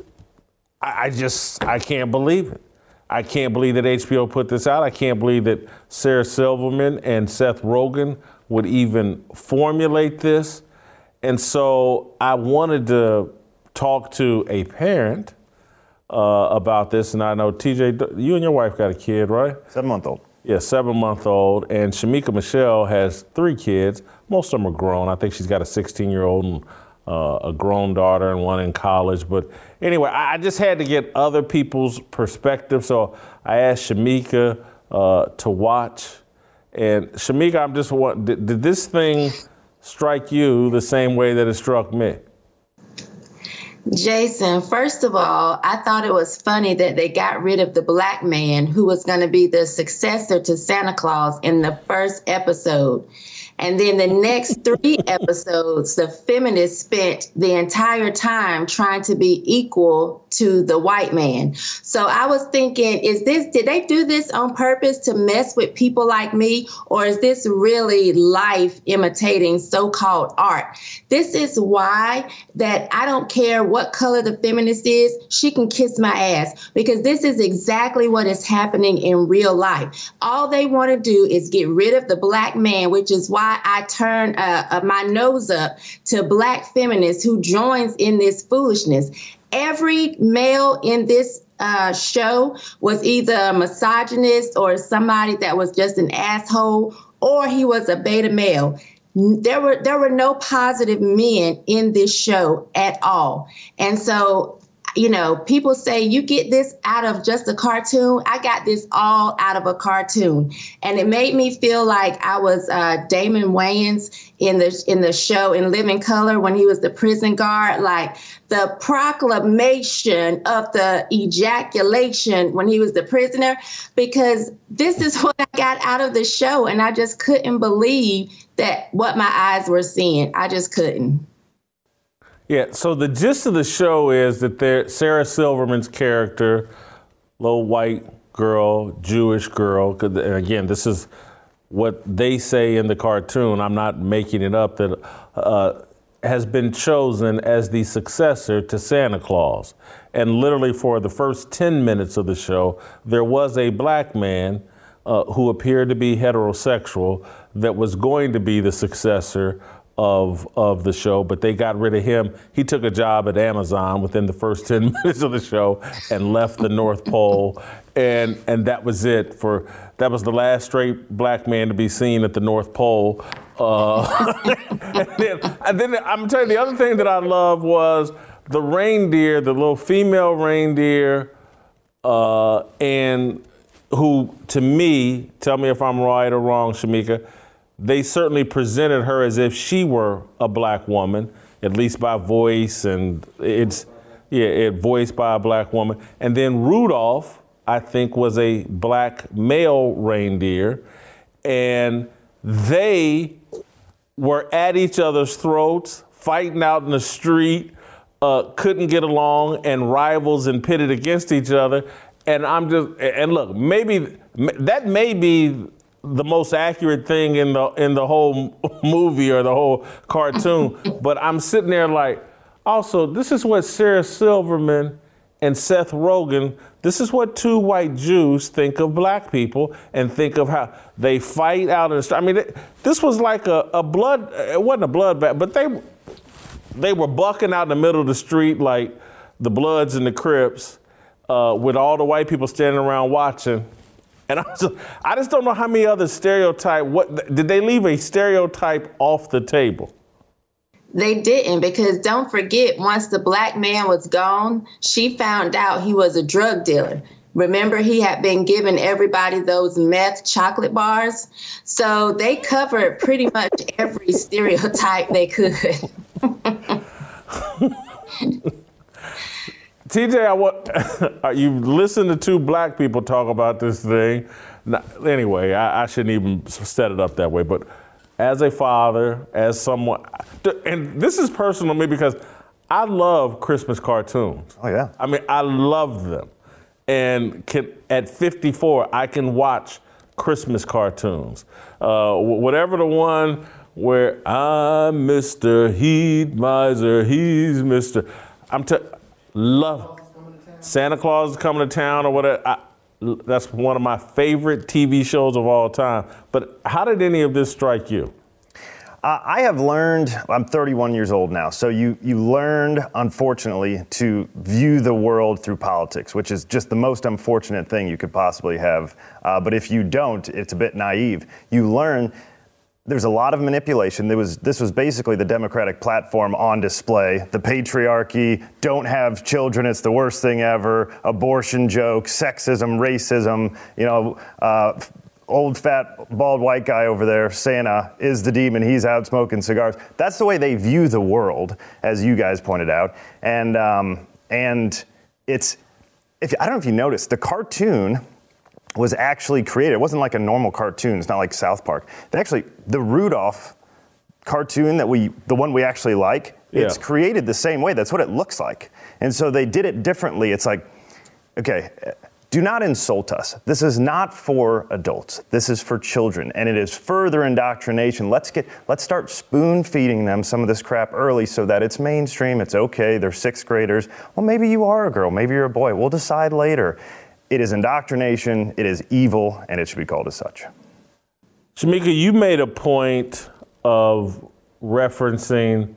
I, I just I can't believe it. I can't believe that HBO put this out. I can't believe that Sarah Silverman and Seth Rogen would even formulate this. And so I wanted to talk to a parent uh, about this. And I know, TJ, you and your wife got a kid, right? Seven month old. Yeah, seven month old. And Shamika Michelle has three kids. Most of them are grown. I think she's got a 16 year old and uh, a grown daughter and one in college. But anyway, I just had to get other people's perspective. So I asked Shamika uh, to watch. And Shamika, I'm just wondering, did, did this thing strike you the same way that it struck me? Jason, first of all, I thought it was funny that they got rid of the black man who was going to be the successor to Santa Claus in the first episode. And then the next three episodes, the feminists spent the entire time trying to be equal to the white man. So I was thinking, is this, did they do this on purpose to mess with people like me? Or is this really life imitating so called art? This is why that I don't care what color the feminist is, she can kiss my ass because this is exactly what is happening in real life. All they want to do is get rid of the black man, which is why I turn uh, uh, my nose up to black feminists who joins in this foolishness. Every male in this uh, show was either a misogynist or somebody that was just an asshole, or he was a beta male. There were there were no positive men in this show at all, and so you know, people say you get this out of just a cartoon. I got this all out of a cartoon, and it made me feel like I was uh, Damon Wayans in the in the show in Living Color when he was the prison guard. Like the proclamation of the ejaculation when he was the prisoner, because this is what I got out of the show, and I just couldn't believe that what my eyes were seeing. I just couldn't. Yeah, so the gist of the show is that there, Sarah Silverman's character, little white girl, Jewish girl, and again, this is what they say in the cartoon, I'm not making it up, that uh, has been chosen as the successor to Santa Claus. And literally, for the first 10 minutes of the show, there was a black man uh, who appeared to be heterosexual that was going to be the successor of of the show, but they got rid of him. He took a job at Amazon within the first 10 minutes of the show and left the North Pole. And and that was it for that was the last straight black man to be seen at the North Pole. Uh, and, then, and then I'm telling you the other thing that I love was the reindeer, the little female reindeer, uh, and who to me, tell me if I'm right or wrong, Shamika they certainly presented her as if she were a black woman, at least by voice, and it's yeah, it voiced by a black woman. And then Rudolph, I think, was a black male reindeer, and they were at each other's throats, fighting out in the street, uh, couldn't get along, and rivals and pitted against each other. And I'm just, and look, maybe that may be the most accurate thing in the in the whole movie or the whole cartoon. but I'm sitting there like, also, this is what Sarah Silverman and Seth Rogen, this is what two white Jews think of black people and think of how they fight out in. I mean, it, this was like a, a blood, it wasn't a bloodbath, but they they were bucking out in the middle of the street like the Bloods and the Crips uh, with all the white people standing around watching. And I just, I just don't know how many other stereotype. What did they leave a stereotype off the table? They didn't because don't forget, once the black man was gone, she found out he was a drug dealer. Remember, he had been giving everybody those meth chocolate bars. So they covered pretty much every stereotype they could. TJ, I want you listen to two black people talk about this thing. anyway, I, I, shouldn't even set it up that way. But as a father, as someone, and this is personal to me because I love Christmas cartoons. Oh yeah. I mean, I love them, and can, at 54, I can watch Christmas cartoons. Uh, whatever the one where I'm Mr. Heat Miser, he's Mr. I'm. T- Love Santa Claus is coming to town or whatever. I, that's one of my favorite TV shows of all time. But how did any of this strike you? Uh, I have learned, I'm 31 years old now, so you, you learned, unfortunately, to view the world through politics, which is just the most unfortunate thing you could possibly have. Uh, but if you don't, it's a bit naive. You learn there's a lot of manipulation. There was, this was basically the Democratic platform on display. The patriarchy, don't have children, it's the worst thing ever, abortion joke, sexism, racism, you know, uh, old fat bald white guy over there, Santa, is the demon. He's out smoking cigars. That's the way they view the world, as you guys pointed out. And, um, and it's, if, I don't know if you noticed, the cartoon was actually created. It wasn't like a normal cartoon. It's not like South Park. They actually, the Rudolph cartoon that we, the one we actually like, yeah. it's created the same way. That's what it looks like. And so they did it differently. It's like, okay, do not insult us. This is not for adults. This is for children, and it is further indoctrination. Let's get, let's start spoon feeding them some of this crap early, so that it's mainstream. It's okay. They're sixth graders. Well, maybe you are a girl. Maybe you're a boy. We'll decide later. It is indoctrination, it is evil, and it should be called as such. Shamika, you made a point of referencing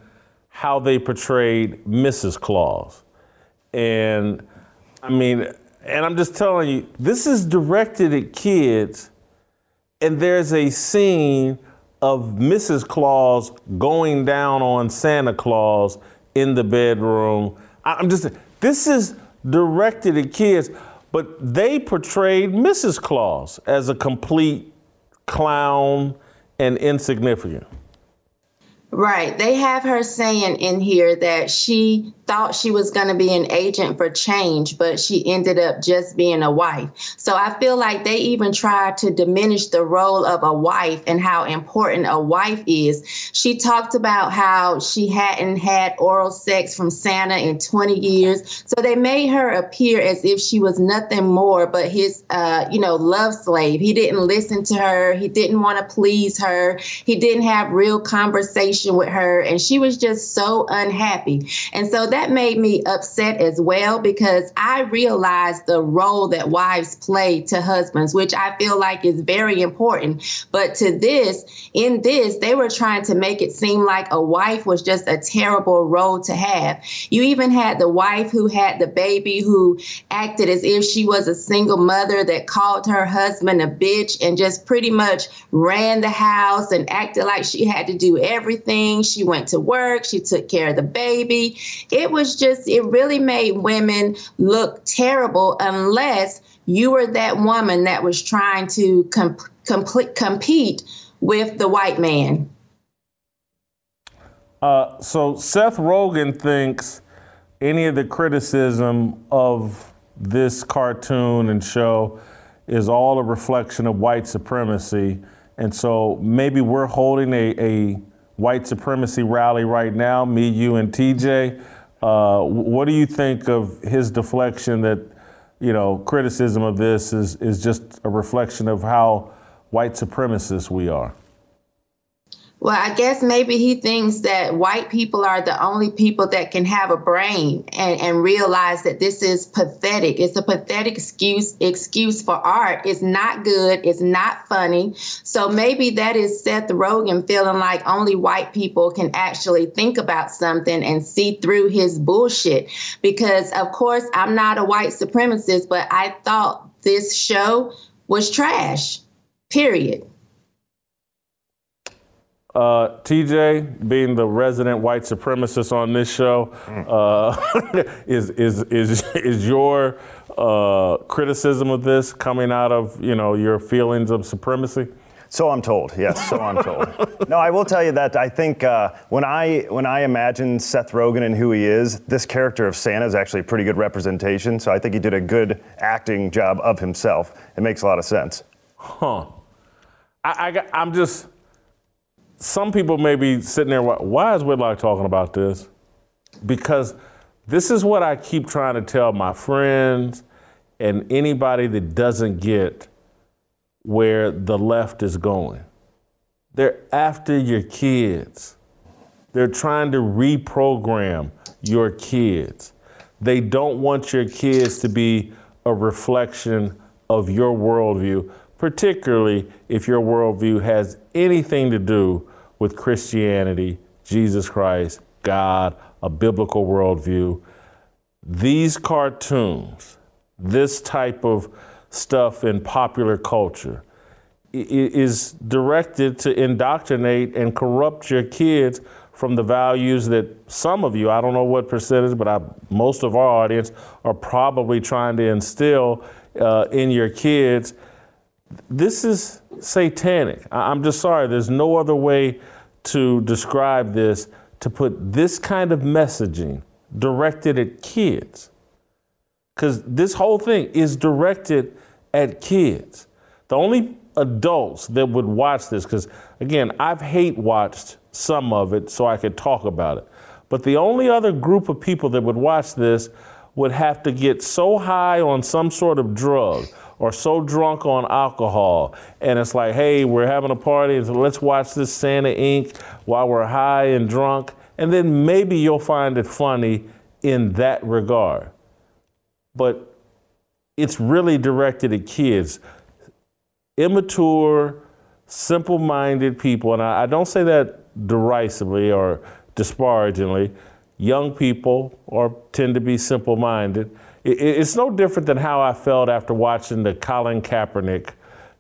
how they portrayed Mrs. Claus. And I mean, and I'm just telling you, this is directed at kids, and there's a scene of Mrs. Claus going down on Santa Claus in the bedroom. I'm just, this is directed at kids, but they portrayed Mrs. Claus as a complete clown and insignificant. Right. They have her saying in here that she thought she was going to be an agent for change, but she ended up just being a wife. So I feel like they even tried to diminish the role of a wife and how important a wife is. She talked about how she hadn't had oral sex from Santa in 20 years. So they made her appear as if she was nothing more but his, uh, you know, love slave. He didn't listen to her. He didn't want to please her. He didn't have real conversation with her. And she was just so unhappy. And so that made me upset as well because I realized the role that wives play to husbands, which I feel like is very important. But to this, in this, they were trying to make it seem like a wife was just a terrible role to have. You even had the wife who had the baby who acted as if she was a single mother that called her husband a bitch and just pretty much ran the house and acted like she had to do everything. She went to work, she took care of the baby. It it was just, it really made women look terrible unless you were that woman that was trying to comp- complete, compete with the white man. Uh, so Seth Rogen thinks any of the criticism of this cartoon and show is all a reflection of white supremacy. And so maybe we're holding a, a white supremacy rally right now, me, you, and TJ. Uh, what do you think of his deflection that, you know, criticism of this is, is just a reflection of how white supremacists we are? Well, I guess maybe he thinks that white people are the only people that can have a brain and, and realize that this is pathetic. It's a pathetic excuse excuse for art. It's not good. It's not funny. So maybe that is Seth Rogen feeling like only white people can actually think about something and see through his bullshit. Because of course I'm not a white supremacist, but I thought this show was trash. Period. Uh, TJ, being the resident white supremacist on this show, uh, is is is is your uh, criticism of this coming out of you know your feelings of supremacy? So I'm told. Yes, so I'm told. no, I will tell you that I think uh, when I when I imagine Seth Rogen and who he is, this character of Santa is actually a pretty good representation. So I think he did a good acting job of himself. It makes a lot of sense. Huh. I, I I'm just some people may be sitting there, why is Whitlock talking about this? Because this is what I keep trying to tell my friends and anybody that doesn't get where the left is going. They're after your kids. They're trying to reprogram your kids. They don't want your kids to be a reflection of your worldview particularly if your worldview has anything to do with Christianity, Jesus Christ, God, a biblical worldview. These cartoons, this type of stuff in popular culture, is directed to indoctrinate and corrupt your kids from the values that some of you, I don't know what percentage, but I, most of our audience are probably trying to instill uh, in your kids this is satanic. I'm just sorry, there's no other way to describe this to put this kind of messaging directed at kids. Because this whole thing is directed at kids. The only adults that would watch this, because again, I've hate watched some of it so I could talk about it. But the only other group of people that would watch this would have to get so high on some sort of drug or so drunk on alcohol and it's like, hey, we're having a party, so let's watch this Santa Inc. while we're high and drunk, and then maybe you'll find it funny in that regard. But it's really directed at kids, immature, simple minded people, and I, I don't say that derisively or disparagingly. Young people or tend to be simple minded it's no different than how I felt after watching the Colin Kaepernick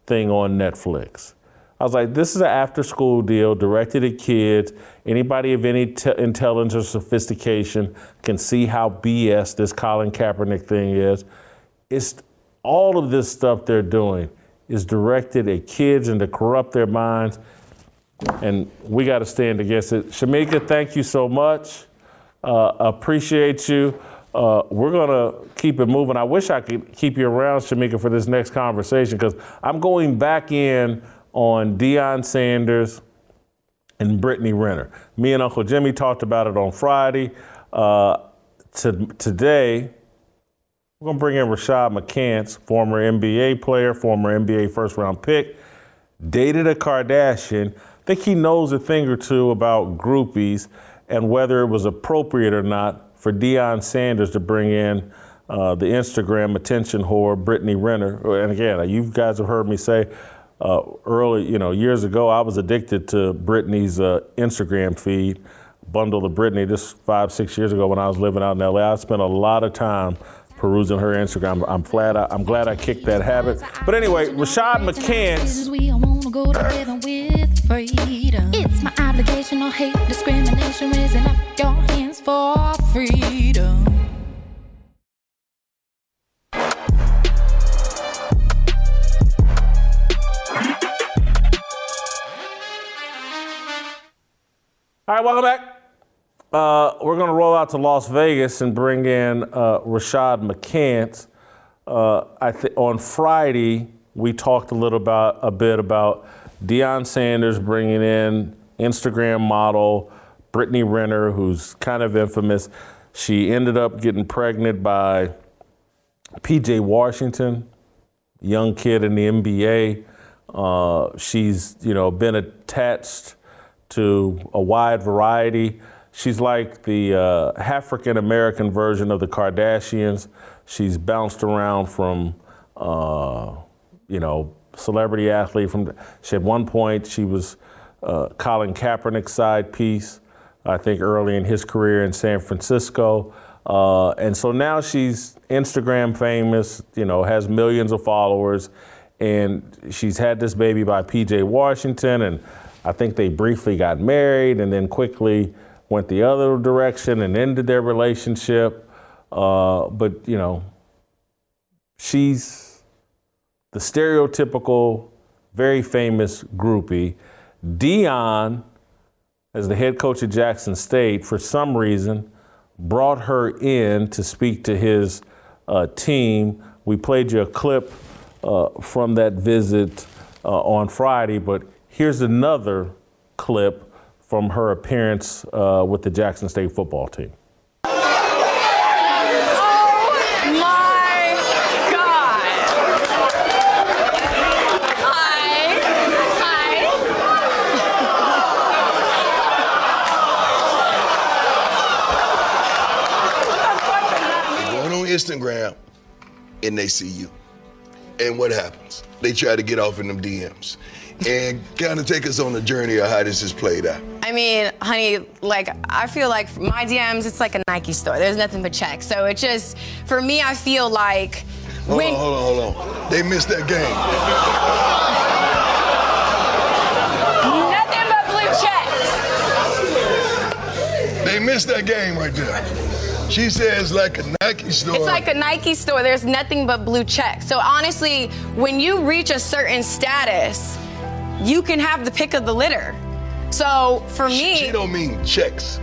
thing on Netflix. I was like, this is an after school deal directed at kids. Anybody of any te- intelligence or sophistication can see how BS this Colin Kaepernick thing is. It's all of this stuff they're doing is directed at kids and to corrupt their minds. And we got to stand against it. Shamika, thank you so much. Uh, appreciate you. Uh, we're going to keep it moving. I wish I could keep you around, Shamika, for this next conversation because I'm going back in on Deion Sanders and Brittany Renner. Me and Uncle Jimmy talked about it on Friday. Uh, to, today, we're going to bring in Rashad McCants, former NBA player, former NBA first round pick, dated a Kardashian. I think he knows a thing or two about groupies and whether it was appropriate or not for Deion Sanders to bring in uh, the Instagram attention whore, Brittany Renner. And again, you guys have heard me say uh, early, you know, years ago, I was addicted to Brittany's uh, Instagram feed, bundle of Brittany. This five, six years ago when I was living out in LA, I spent a lot of time perusing her Instagram. I'm glad I, I'm glad I kicked that habit. But anyway, Rashad McCants. It's my obligation, no hate, discrimination, raising up your hands for freedom. All right, welcome back. Uh, we're going to roll out to Las Vegas and bring in uh, Rashad McCants. Uh, I th- on Friday, we talked a little about a bit about Deion Sanders bringing in Instagram model Brittany Renner, who's kind of infamous. She ended up getting pregnant by PJ Washington, young kid in the NBA. Uh, she's you know been attached to a wide variety. She's like the uh, African American version of the Kardashians. She's bounced around from, uh, you know, celebrity athlete. From she at one point she was uh, Colin Kaepernick's side piece. I think early in his career in San Francisco, uh, and so now she's Instagram famous. You know, has millions of followers, and she's had this baby by PJ Washington and I think they briefly got married and then quickly went the other direction and ended their relationship. Uh, but, you know, she's the stereotypical, very famous groupie. Deion, as the head coach at Jackson State, for some reason, brought her in to speak to his uh, team. We played you a clip uh, from that visit uh, on Friday, but Here's another clip from her appearance uh, with the Jackson State football team. Oh my God! Going on Instagram and they see you. And what happens? They try to get off in them DMs and kind of take us on the journey of how this is played out. I mean, honey, like I feel like my DMs, it's like a Nike store. There's nothing but checks. So it just, for me, I feel like. Hold when, on, hold on, hold on. They missed that game. Nothing but blue checks. They missed that game right there. She says like a Nike store. It's like a Nike store. There's nothing but blue checks. So honestly, when you reach a certain status, you can have the pick of the litter. So for me, she, she don't mean checks,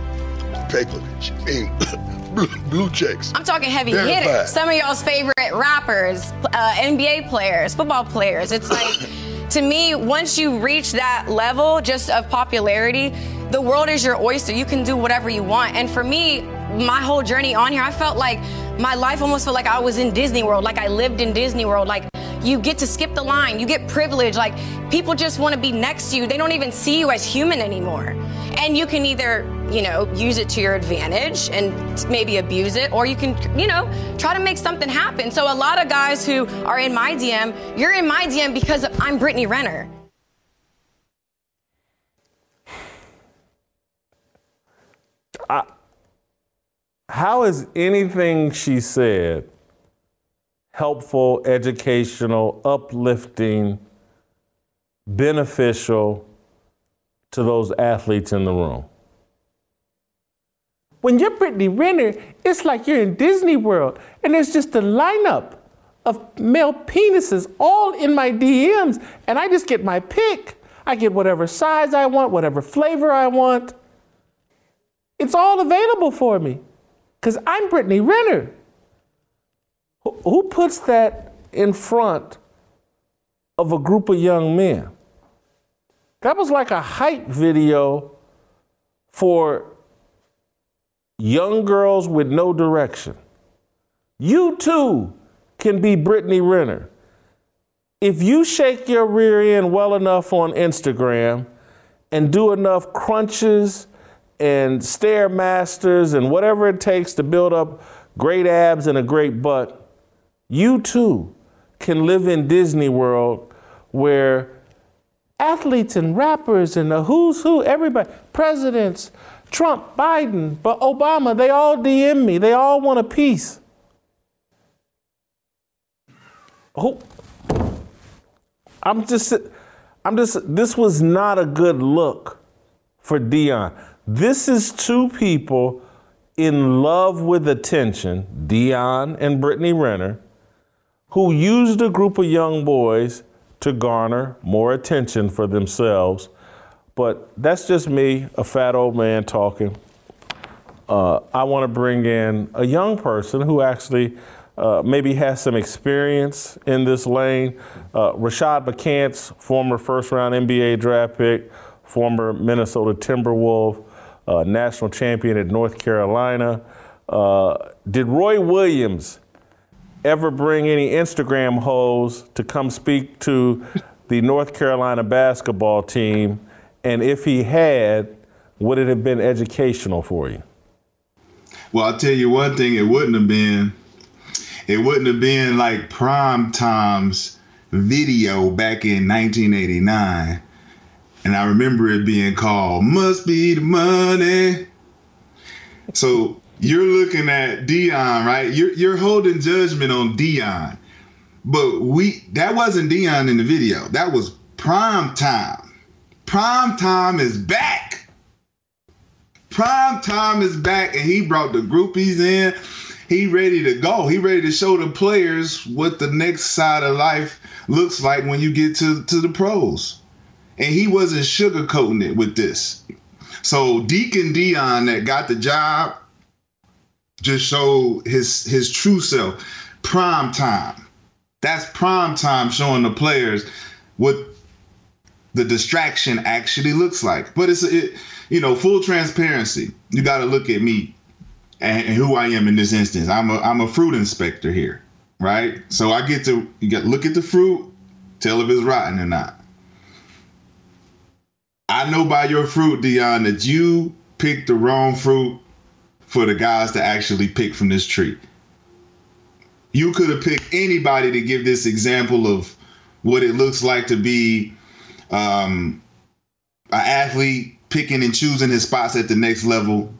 paper. She mean blue, blue checks. I'm talking heavy Verified. hitters. Some of y'all's favorite rappers, uh, NBA players, football players. It's like. to me, once you reach that level just of popularity, the world is your oyster. You can do whatever you want. And for me, my whole journey on here, I felt like my life almost felt like I was in Disney World, like I lived in Disney World. Like you get to skip the line, you get privilege. Like people just want to be next to you. They don't even see you as human anymore. And you can either, you know, use it to your advantage and maybe abuse it, or you can, you know, try to make something happen. So a lot of guys who are in my DM, you're in my DM because I'm Brittany Renner. I, how is anything she said helpful, educational, uplifting, beneficial to those athletes in the room. When you're Brittany Renner, it's like you're in Disney World and there's just a lineup of male penises all in my DMs, and I just get my pick. I get whatever size I want, whatever flavor I want. It's all available for me because I'm Brittany Renner. Who puts that in front of a group of young men? That was like a hype video for young girls with no direction. You too can be Brittany Renner. If you shake your rear end well enough on Instagram and do enough crunches and stairmasters and whatever it takes to build up great abs and a great butt, you too can live in Disney World where athletes and rappers and the who's who, everybody, presidents, Trump, Biden, but Obama, they all DM me. They all want a piece. Who? I'm just, I'm just, this was not a good look for Deion. This is two people in love with attention, Deion and Brittany Renner, who used a group of young boys to garner more attention for themselves. But that's just me, a fat old man talking. Uh, I want to bring in a young person who actually uh, maybe has some experience in this lane. Uh, Rashad McCants, former first round NBA draft pick, former Minnesota Timberwolf, uh, national champion at North Carolina. Uh, did Roy Williams ever bring any Instagram hoes to come speak to the North Carolina basketball team? And if he had, would it have been educational for you? Well, I'll tell you one thing, it wouldn't have been it wouldn't have been like prime times video back in 1989. And I remember it being called Must Be the Money. So you're looking at Deion, right? You're you're holding judgment on Deion. But we that wasn't Deion in the video. That was prime time. Prime time is back. Prime time is back, and he brought the groupies in he ready to go. He ready to show the players what the next side of life looks like when you get to, to the pros. And he wasn't sugarcoating it with this. So Deacon Deion that got the job just showed his his true self. Prime time. That's prime time showing the players what the distraction actually looks like. But it's it, you know, full transparency. You got to look at me and, and who I am in this instance. I'm a I'm a fruit inspector here, right? So I get to you get look at the fruit, tell if it's rotten or not. I know by your fruit, Deion, that you picked the wrong fruit for the guys to actually pick from this tree. You could have picked anybody to give this example of what it looks like to be um, an athlete picking and choosing his spots at the next level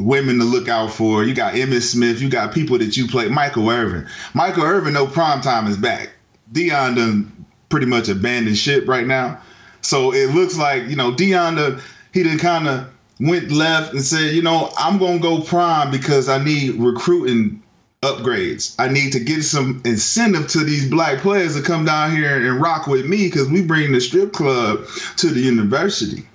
women to look out for. You got Emmitt Smith. You got people that you play. Michael Irvin. Michael Irvin, no prime time is back. Deion done pretty much abandoned ship right now. So it looks like you know Deion done, he done kind of went left and said, you know, I'm gonna go prime because I need recruiting upgrades. I need to get some incentive to these black players to come down here and rock with me because we bring the strip club to the university.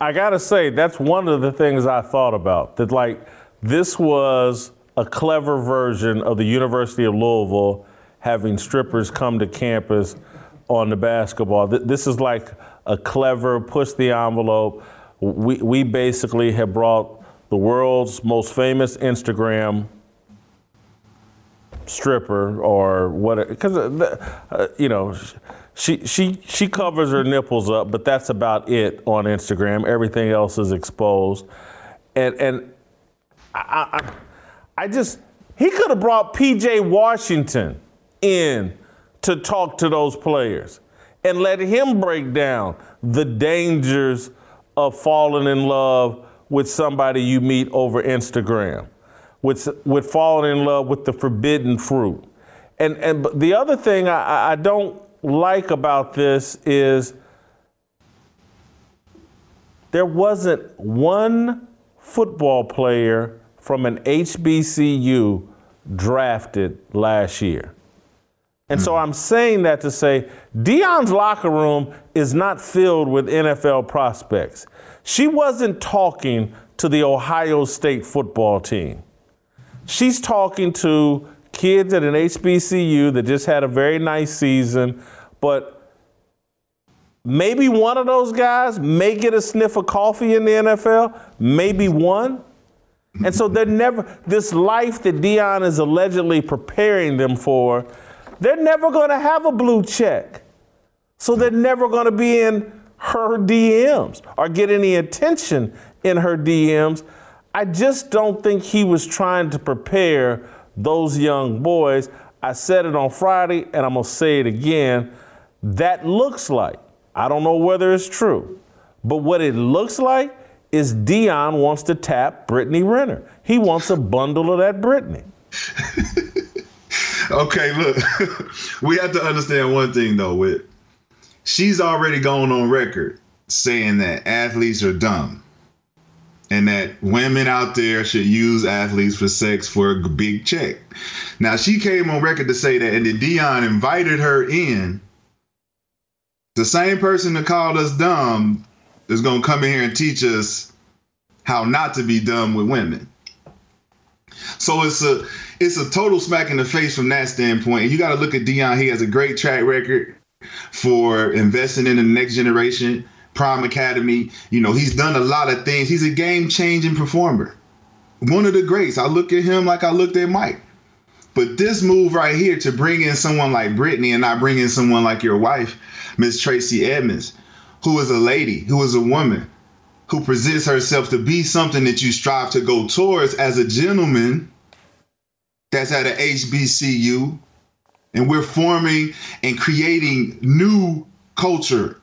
I gotta say, that's one of the things I thought about. That like this was a clever version of the University of Louisville having strippers come to campus on the basketball. This is like a clever push the envelope. We we basically have brought the world's most famous Instagram stripper or what because uh, uh, you know she she she covers her nipples up, but that's about it on Instagram. Everything else is exposed, and and I I, I just he could have brought PJ Washington in to talk to those players and let him break down the dangers of falling in love with somebody you meet over Instagram. with with falling in love with the forbidden fruit. And and the other thing I, I don't like about this is there wasn't one football player from an HBCU drafted last year. And so hmm. I'm saying that to say Deion's locker room is not filled with NFL prospects. She wasn't talking to the Ohio State football team. She's talking to kids at an HBCU that just had a very nice season, but maybe one of those guys may get a sniff of coffee in the NFL, maybe one. And so they're never, this life that Deion is allegedly preparing them for, they're never going to have a blue check. So they're never going to be in her DMs or get any attention in her DMs. I just don't think he was trying to prepare those young boys. I said it on Friday and I'm going to say it again. That looks like, I don't know whether it's true, but what it looks like is Deion wants to tap Brittany Renner. He wants a bundle of that Brittany. okay, look, we have to understand one thing though. With she's already gone on record saying that athletes are dumb, and that women out there should use athletes for sex for a big check. Now she came on record to say that, and then Deion invited her in. The same person that called us dumb is gonna come in here and teach us how not to be dumb with women. So it's a it's a total smack in the face from that standpoint. And you got to look at Deion. He has a great track record for investing in the next generation. Prime Academy. You know, he's done a lot of things. He's a game changing performer. One of the greats. I look at him like I looked at Mike. But this move right here to bring in someone like Brittany and not bring in someone like your wife, Miss Tracy Edmonds, who is a lady, who is a woman, who presents herself to be something that you strive to go towards as a gentleman that's at an HBCU. And we're forming and creating new culture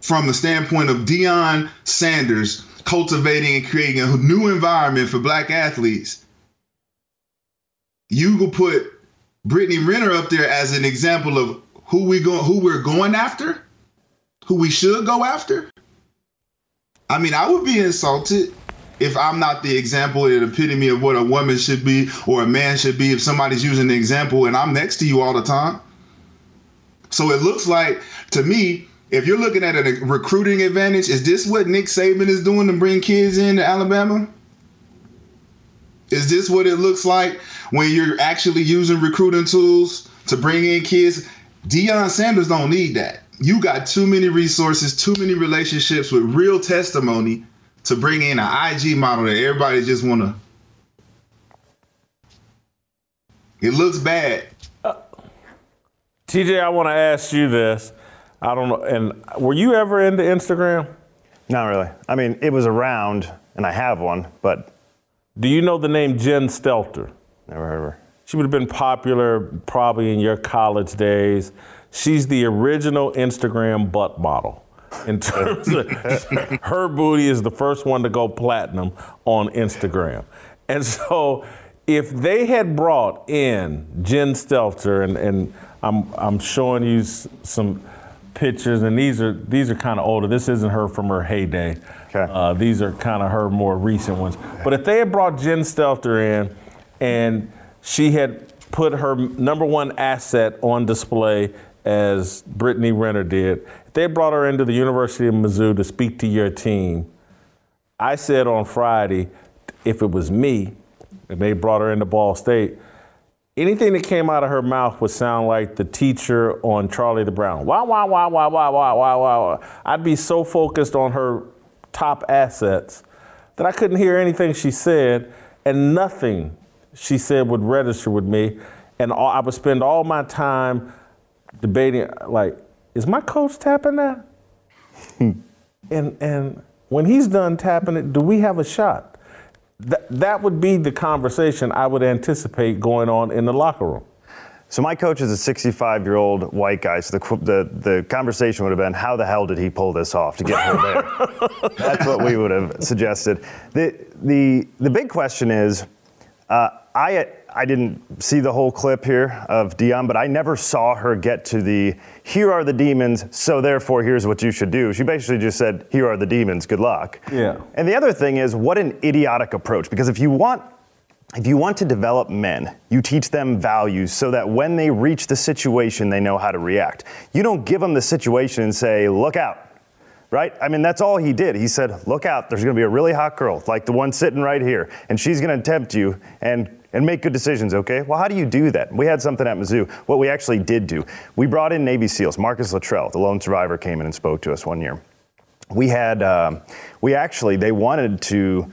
from the standpoint of Deion Sanders cultivating and creating a new environment for black athletes. You will put Brittany Renner up there as an example of who we go who we're going after, who we should go after. I mean, I would be insulted if I'm not the example and epitome of what a woman should be or a man should be if somebody's using the example and I'm next to you all the time. So it looks like to me, if you're looking at a recruiting advantage, is this what Nick Saban is doing to bring kids into Alabama? Is this what it looks like when you're actually using recruiting tools to bring in kids? Deion Sanders don't need that. You got too many resources, too many relationships with real testimony to bring in an IG model that everybody just want to. It looks bad. Uh, TJ, I want to ask you this. I don't know. And were you ever into Instagram? Not really. I mean, it was around, and I have one, but. Do you know the name Jen Selter? Never heard of her. She would have been popular probably in your college days. She's the original Instagram butt model. In terms of her booty is the first one to go platinum on Instagram. And so if they had brought in Jen Selter and, and I'm I'm showing you some pictures and these are these are kind of older. This isn't her from her heyday. Okay. Uh, these are kind of her more recent ones. But if they had brought Jen Selter in and she had put her number one asset on display as Brittany Renner did. They brought her into the University of Mizzou to speak to your team, I said on Friday, if it was me, and they brought her into Ball State, anything that came out of her mouth would sound like the teacher on Charlie the Brown. Wow, wow, wow, wow, wow, wow, wow, wow. I'd be so focused on her top assets that I couldn't hear anything she said, and nothing she said would register with me. And all, I would spend all my time debating, like, is my coach tapping that? Hmm. and and when he's done tapping it, do we have a shot? Th- that would be the conversation I would anticipate going on in the locker room. So my coach is a 65 year old white guy. So the, the the conversation would have been, how the hell did he pull this off to get her there? That's what we would have suggested. The the the big question is, Uh, I I didn't see the whole clip here of Deion, but I never saw her get to the here are the demons, so therefore here's what you should do. She basically just said, here are the demons, good luck. Yeah. And the other thing is, what an idiotic approach. Because if you want if you want to develop men, you teach them values so that when they reach the situation, they know how to react. You don't give them the situation and say, look out, right? I mean, that's all he did. He said, look out, there's gonna be a really hot girl, like the one sitting right here, and she's gonna tempt you and and make good decisions, okay? Well, how do you do that? We had something at Mizzou. What we actually did do, we brought in Navy SEALs. Marcus Luttrell, the lone survivor, came in and spoke to us one year. We had, um, we actually, they wanted to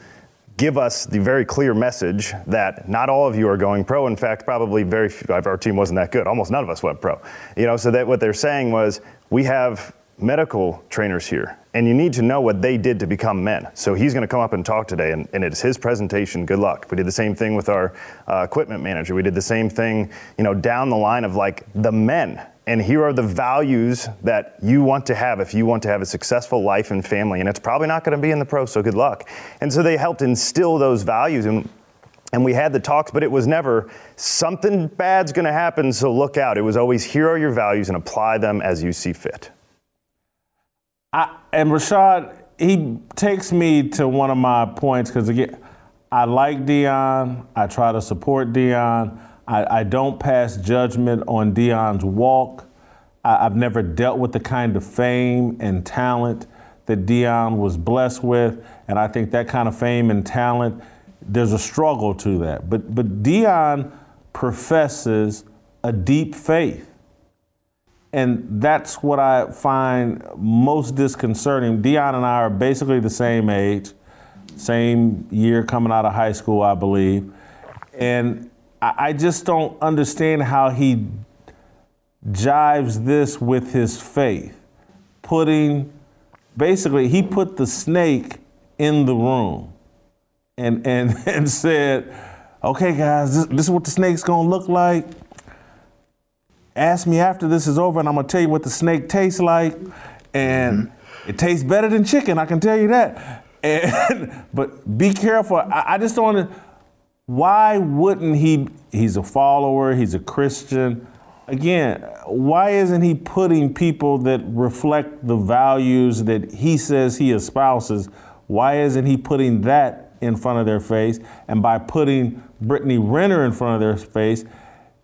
give us the very clear message that not all of you are going pro. In fact, probably very few, our team wasn't that good. Almost none of us went pro. You know, so that what they're saying was we have medical trainers here, and you need to know what they did to become men. So he's going to come up and talk today, and, and it's his presentation. Good luck. We did the same thing with our uh, equipment manager. We did the same thing, you know, down the line of like the men. And here are the values that you want to have if you want to have a successful life and family. And it's probably not going to be in the pro, so good luck. And so they helped instill those values. And and we had the talks, but it was never something bad's going to happen, so look out. It was always here are your values and apply them as you see fit. I, and Rashad, he takes me to one of my points because again, I like Deion. I try to support Deion. I, I don't pass judgment on Deion's walk. I, I've never dealt with the kind of fame and talent that Deion was blessed with, and I think that kind of fame and talent, there's a struggle to that. But but Deion professes a deep faith. And that's what I find most disconcerting. Deion and I are basically the same age, same year coming out of high school, I believe. And I just don't understand how he jives this with his faith. Putting, basically, he put the snake in the room and, and, and said, okay, guys, this, this is what the snake's gonna look like ask me after this is over and I'm gonna tell you what the snake tastes like. And mm-hmm. it tastes better than chicken, I can tell you that. And but be careful. I, I just don't why wouldn't he he's a follower, he's a Christian. Again, why isn't he putting people that reflect the values that he says he espouses? Why isn't he putting that in front of their face? And by putting Brittany Renner in front of their face,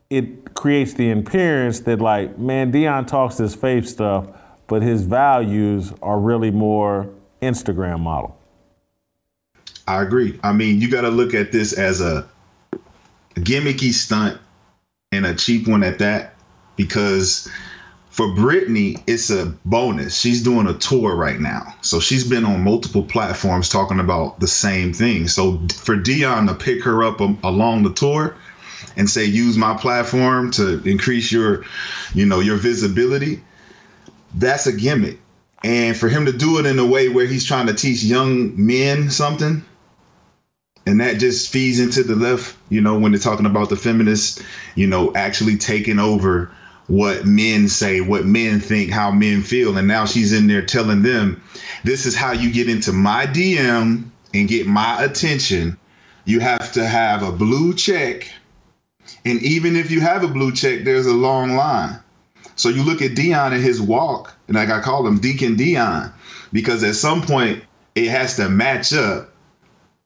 it creates the appearance that like, man, Deion talks this faith stuff, but his values are really more Instagram model. I agree. I mean, you got to look at this as a gimmicky stunt and a cheap one at that, because for Brittany, it's a bonus. She's doing a tour right now. So she's been on multiple platforms talking about the same thing. So for Deion to pick her up um, along the tour, and say use my platform to increase your you know your visibility that's a gimmick. And for him to do it in a way where he's trying to teach young men something and that just feeds into the left you know when they're talking about the feminists you know actually taking over what men say what men think how men feel. And now she's in there telling them this is how you get into my dm and get my attention. You have to have a blue check and even if you have a blue check, there's a long line. So you look at Deion and his walk, and like I call him Deacon Deion, because at some point it has to match up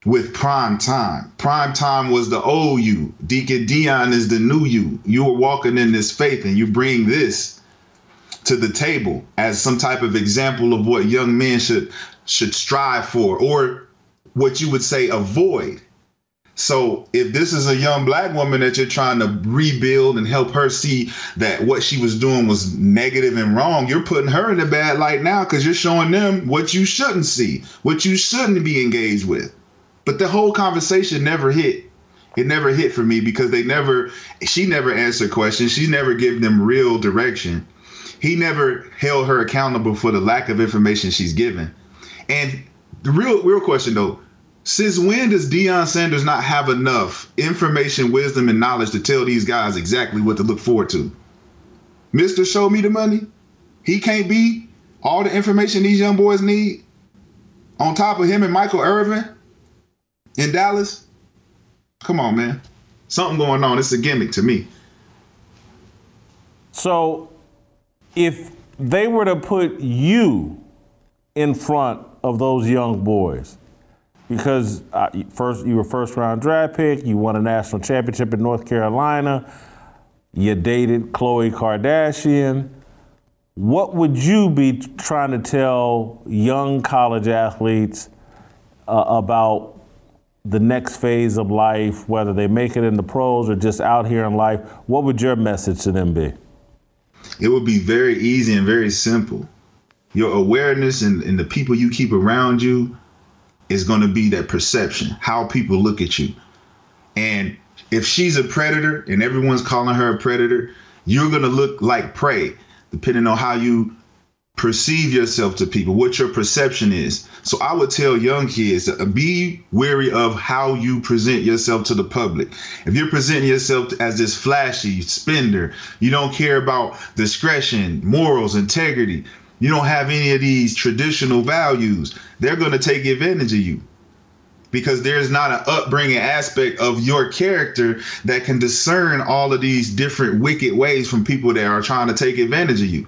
with prime time. Prime time was the old you. Deacon Deion is the new you. You are walking in this faith and you bring this to the table as some type of example of what young men should should strive for or what you would say avoid so if this is a young black woman that you're trying to rebuild and help her see that what she was doing was negative and wrong, you're putting her in a bad light now because you're showing them what you shouldn't see, what you shouldn't be engaged with. But the whole conversation never hit. It never hit for me because they never, she never answered questions. She never gave them real direction. He never held her accountable for the lack of information she's given. And the real, real question though, since when does Deion Sanders not have enough information, wisdom, and knowledge to tell these guys exactly what to look forward to? Mr. Show Me the Money, he can't be all the information these young boys need on top of him and Michael Irvin in Dallas. Come on, man. Something going on. It's a gimmick to me. So, if they were to put you in front of those young boys, because uh, first you were first round draft pick, you won a national championship in North Carolina, you dated Khloe Kardashian. What would you be trying to tell young college athletes uh, about the next phase of life, whether they make it in the pros or just out here in life? What would your message to them be? It would be very easy and very simple. Your awareness and, and the people you keep around you is going to be that perception, how people look at you. And if she's a predator and everyone's calling her a predator, you're going to look like prey, depending on how you perceive yourself to people, what your perception is. So I would tell young kids be wary of how you present yourself to the public. If you're presenting yourself as this flashy spender, you don't care about discretion, morals, integrity, you don't have any of these traditional values, they're going to take advantage of you. Because there's not an upbringing aspect of your character that can discern all of these different wicked ways from people that are trying to take advantage of you.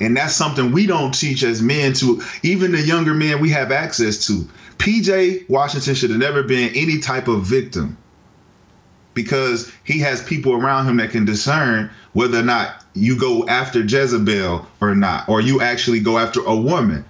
And that's something we don't teach as men to even the younger men we have access to. PJ Washington should have never been any type of victim because he has people around him that can discern whether or not you go after Jezebel or not, or you actually go after a woman.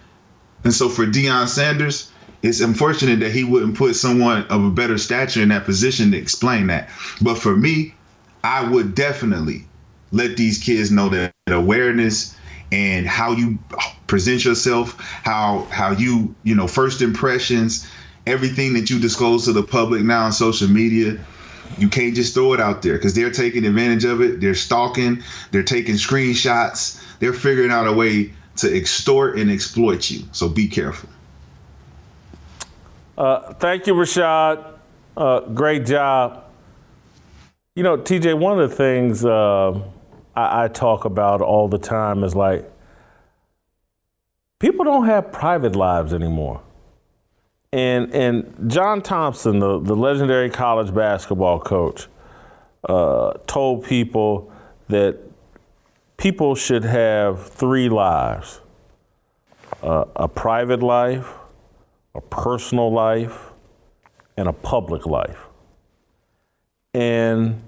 And so for Deion Sanders, it's unfortunate that he wouldn't put someone of a better stature in that position to explain that. But for me, I would definitely let these kids know that awareness and how you present yourself, how how you you know first impressions, everything that you disclose to the public now on social media. You can't just throw it out there because they're taking advantage of it. They're stalking. They're taking screenshots. They're figuring out a way to extort and exploit you. So be careful. Uh, thank you, Rashad. Uh, great job. You know, TJ, one of the things uh, I, I talk about all the time is like people don't have private lives anymore. And and John Thompson, the, the legendary college basketball coach, uh, told people that people should have three lives uh, a private life, a personal life, and a public life. And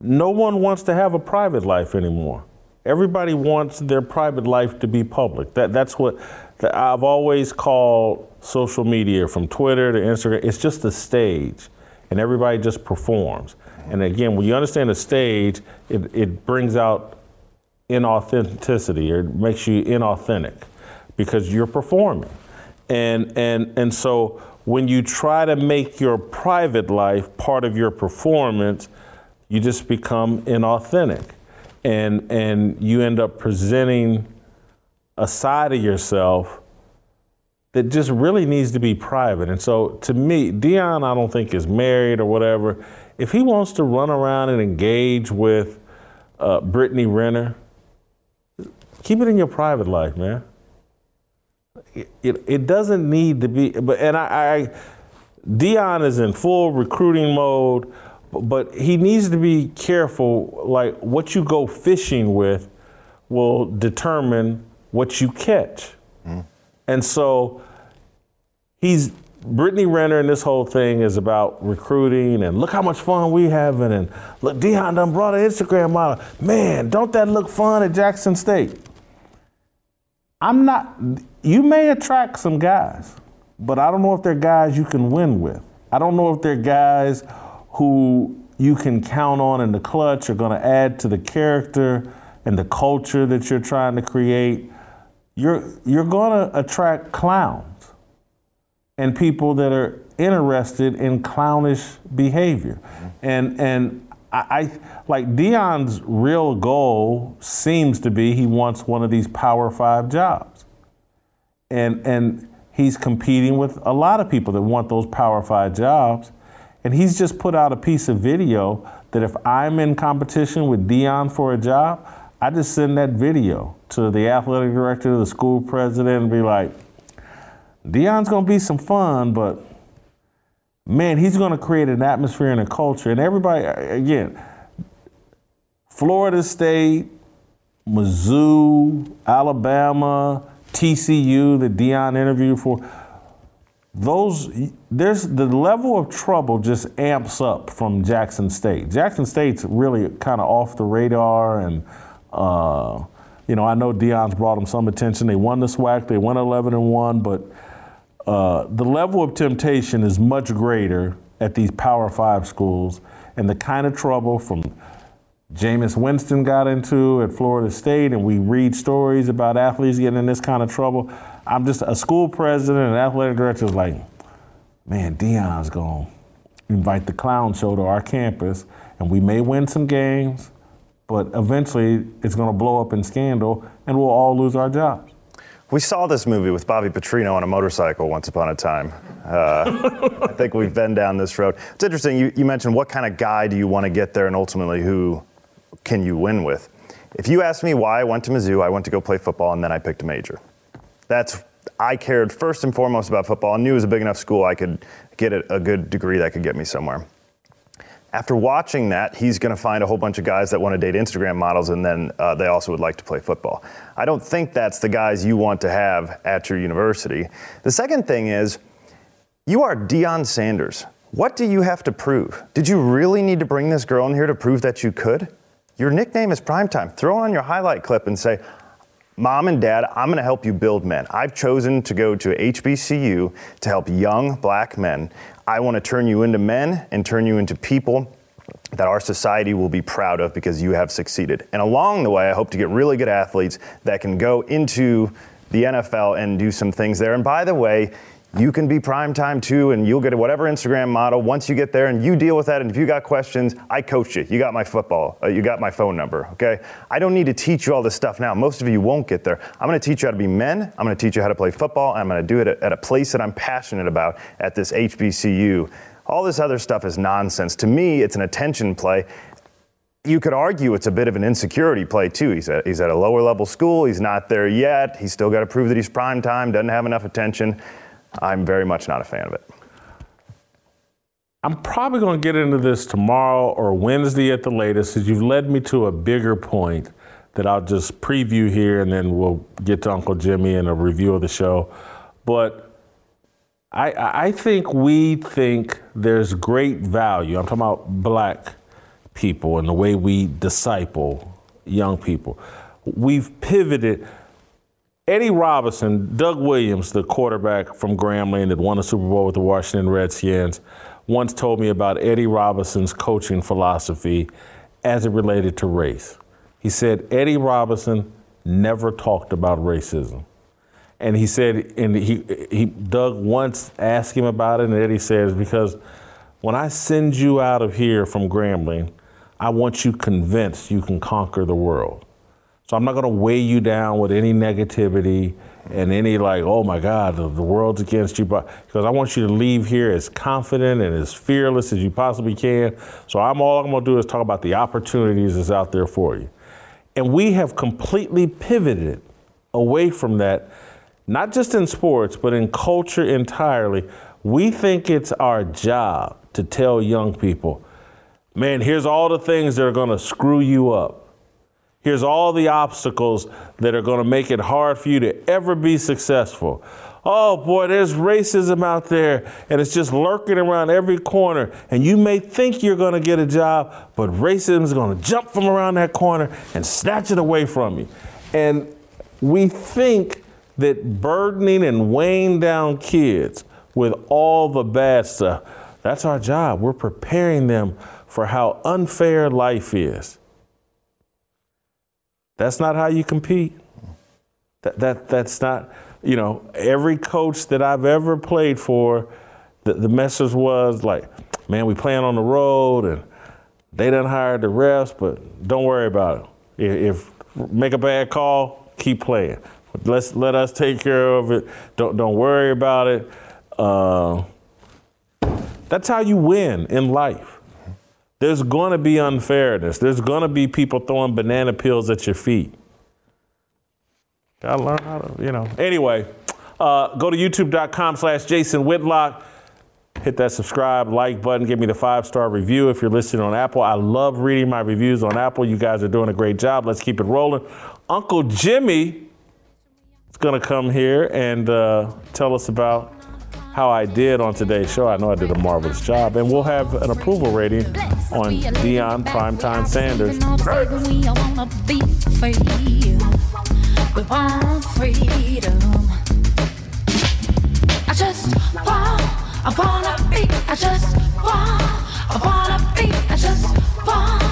no one wants to have a private life anymore. Everybody wants their private life to be public. That, that's what that I've always called social media from Twitter to Instagram. It's just a stage, and everybody just performs. And again, when you understand a stage, it, it brings out inauthenticity or it makes you inauthentic because you're performing. And, and, and so when you try to make your private life part of your performance, you just become inauthentic. And, and you end up presenting a side of yourself that just really needs to be private. And so to me, Deion, I don't think is married or whatever. If he wants to run around and engage with uh, Brittany Renner, keep it in your private life, man. It, it, doesn't need to be, but and I, I Deion is in full recruiting mode but he needs to be careful. Like what you go fishing with will determine what you catch. Mm. And so he's Brittany Renner and this whole thing is about recruiting and look how much fun we having and look Deion done brought an Instagram model. Man, don't that look fun at Jackson State? I'm not you may attract some guys, but I don't know if they're guys you can win with. I don't know if they're guys who you can count on in the clutch are to add to the character and the culture that you're trying to create. You're, you're going to attract clowns and people that are interested in clownish behavior. Mm-hmm. And, and I, I like Deion's real goal seems to be he wants one of these Power Five jobs. And, and he's competing with a lot of people that want those Power Five jobs. And he's just put out a piece of video that if I'm in competition with Deion for a job, I just send that video to the athletic director, the school president, and be like, Deion's gonna be some fun, but man, he's to create an atmosphere and a culture. And everybody, again, Florida State, Mizzou, Alabama, TCU that Deion interviewed for, those there's the level of trouble just amps up from Jackson State. Jackson State's really kind of off the radar, and uh, you know I know Deion's brought them some attention. They won the SWAC, they went 11 and one, but uh, the level of temptation is much greater at these Power Five schools, and the kind of trouble from Jameis Winston got into at Florida State, and we read stories about athletes getting in this kind of trouble. I'm just a school president and athletic director is like, man, Deion's going to invite the clown show to our campus, and we may win some games, but eventually it's going to blow up in scandal, and we'll all lose our jobs. We saw this movie with Bobby Petrino on a motorcycle once upon a time. Uh, I think we've been down this road. It's interesting. You, you mentioned what kind of guy do you want to get there, and ultimately who can you win with? If you ask me why I went to Mizzou, I went to go play football, and then I picked a major. That's I cared first and foremost about football. I knew it was a big enough school I could get a, a good degree that could get me somewhere. After watching that, he's going to find a whole bunch of guys that want to date Instagram models, and then uh, they also would like to play football. I don't think that's the guys you want to have at your university. The second thing is, you are Deion Sanders. What do you have to prove? Did you really need to bring this girl in here to prove that you could? Your nickname is Primetime. Throw on your highlight clip and say, Mom and Dad, I'm going to help you build men. I've chosen to go to HBCU to help young black men. I want to turn you into men and turn you into people that our society will be proud of because you have succeeded. And along the way, I hope to get really good athletes that can go into the NFL and do some things there. And by the way, you can be prime time too, and you'll get whatever Instagram model. Once you get there and you deal with that, and if you got questions, I coach you. You got my football, uh, you got my phone number, okay? I don't need to teach you all this stuff now. Most of you won't get there. I'm gonna teach you how to be men, I'm gonna teach you how to play football, I'm gonna do it at, at a place that I'm passionate about at this HBCU. All this other stuff is nonsense. To me, it's an attention play. You could argue it's a bit of an insecurity play too. He's at, he's at a lower level school. He's not there yet. He's still got to prove that he's prime time. Doesn't have enough attention. I'm very much not a fan of it. I'm probably going to get into this tomorrow or Wednesday at the latest, because you've led me to a bigger point that I'll just preview here, and then we'll get to Uncle Jimmy and a review of the show. But I, I think we think there's great value. I'm talking about black people and the way we disciple young people. We've pivoted Eddie Robinson, Doug Williams, the quarterback from Grambling that won a Super Bowl with the Washington Redskins, once told me about Eddie Robinson's coaching philosophy as it related to race. He said Eddie Robinson never talked about racism. And he said, and he, he Doug once asked him about it, and Eddie says, because when I send you out of here from Grambling, I want you convinced you can conquer the world. So I'm not going to weigh you down with any negativity and any like, oh my God, the, the world's against you. Because I want you to leave here as confident and as fearless as you possibly can. So I'm all I'm going to do is talk about the opportunities that's out there for you. And we have completely pivoted away from that, not just in sports, but in culture entirely. We think it's our job to tell young people, man, here's all the things that are going to screw you up. Here's all the obstacles that are going to make it hard for you to ever be successful. Oh boy, there's racism out there and it's just lurking around every corner. And you may think you're going to get a job, but racism is going to jump from around that corner and snatch it away from you. And we think that burdening and weighing down kids with all the bad stuff, that's our job. We're preparing them for how unfair life is. That's not how you compete. That, that, that's not, you know, every coach that I've ever played for, the, the message was like, man, we playing on the road and they done hired the refs, but don't worry about it. If, if make a bad call, keep playing. Let's let us take care of it. Don't don't worry about it. Uh, that's how you win in life. There's going to be unfairness. There's going to be people throwing banana peels at your feet. Gotta learn how to, you know. Anyway, uh, go to youtube.com slash Jason Whitlock. Hit that subscribe, like button. Give me the five star review if you're listening on Apple. I love reading my reviews on Apple. You guys are doing a great job. Let's keep it rolling. Uncle Jimmy is going to come here and uh, tell us about how I did on today's show. I know I did a marvelous job. And we'll have an approval rating on Deion Primetime Sanders. I just want, I wanna be, I just want, I wanna be, I just want.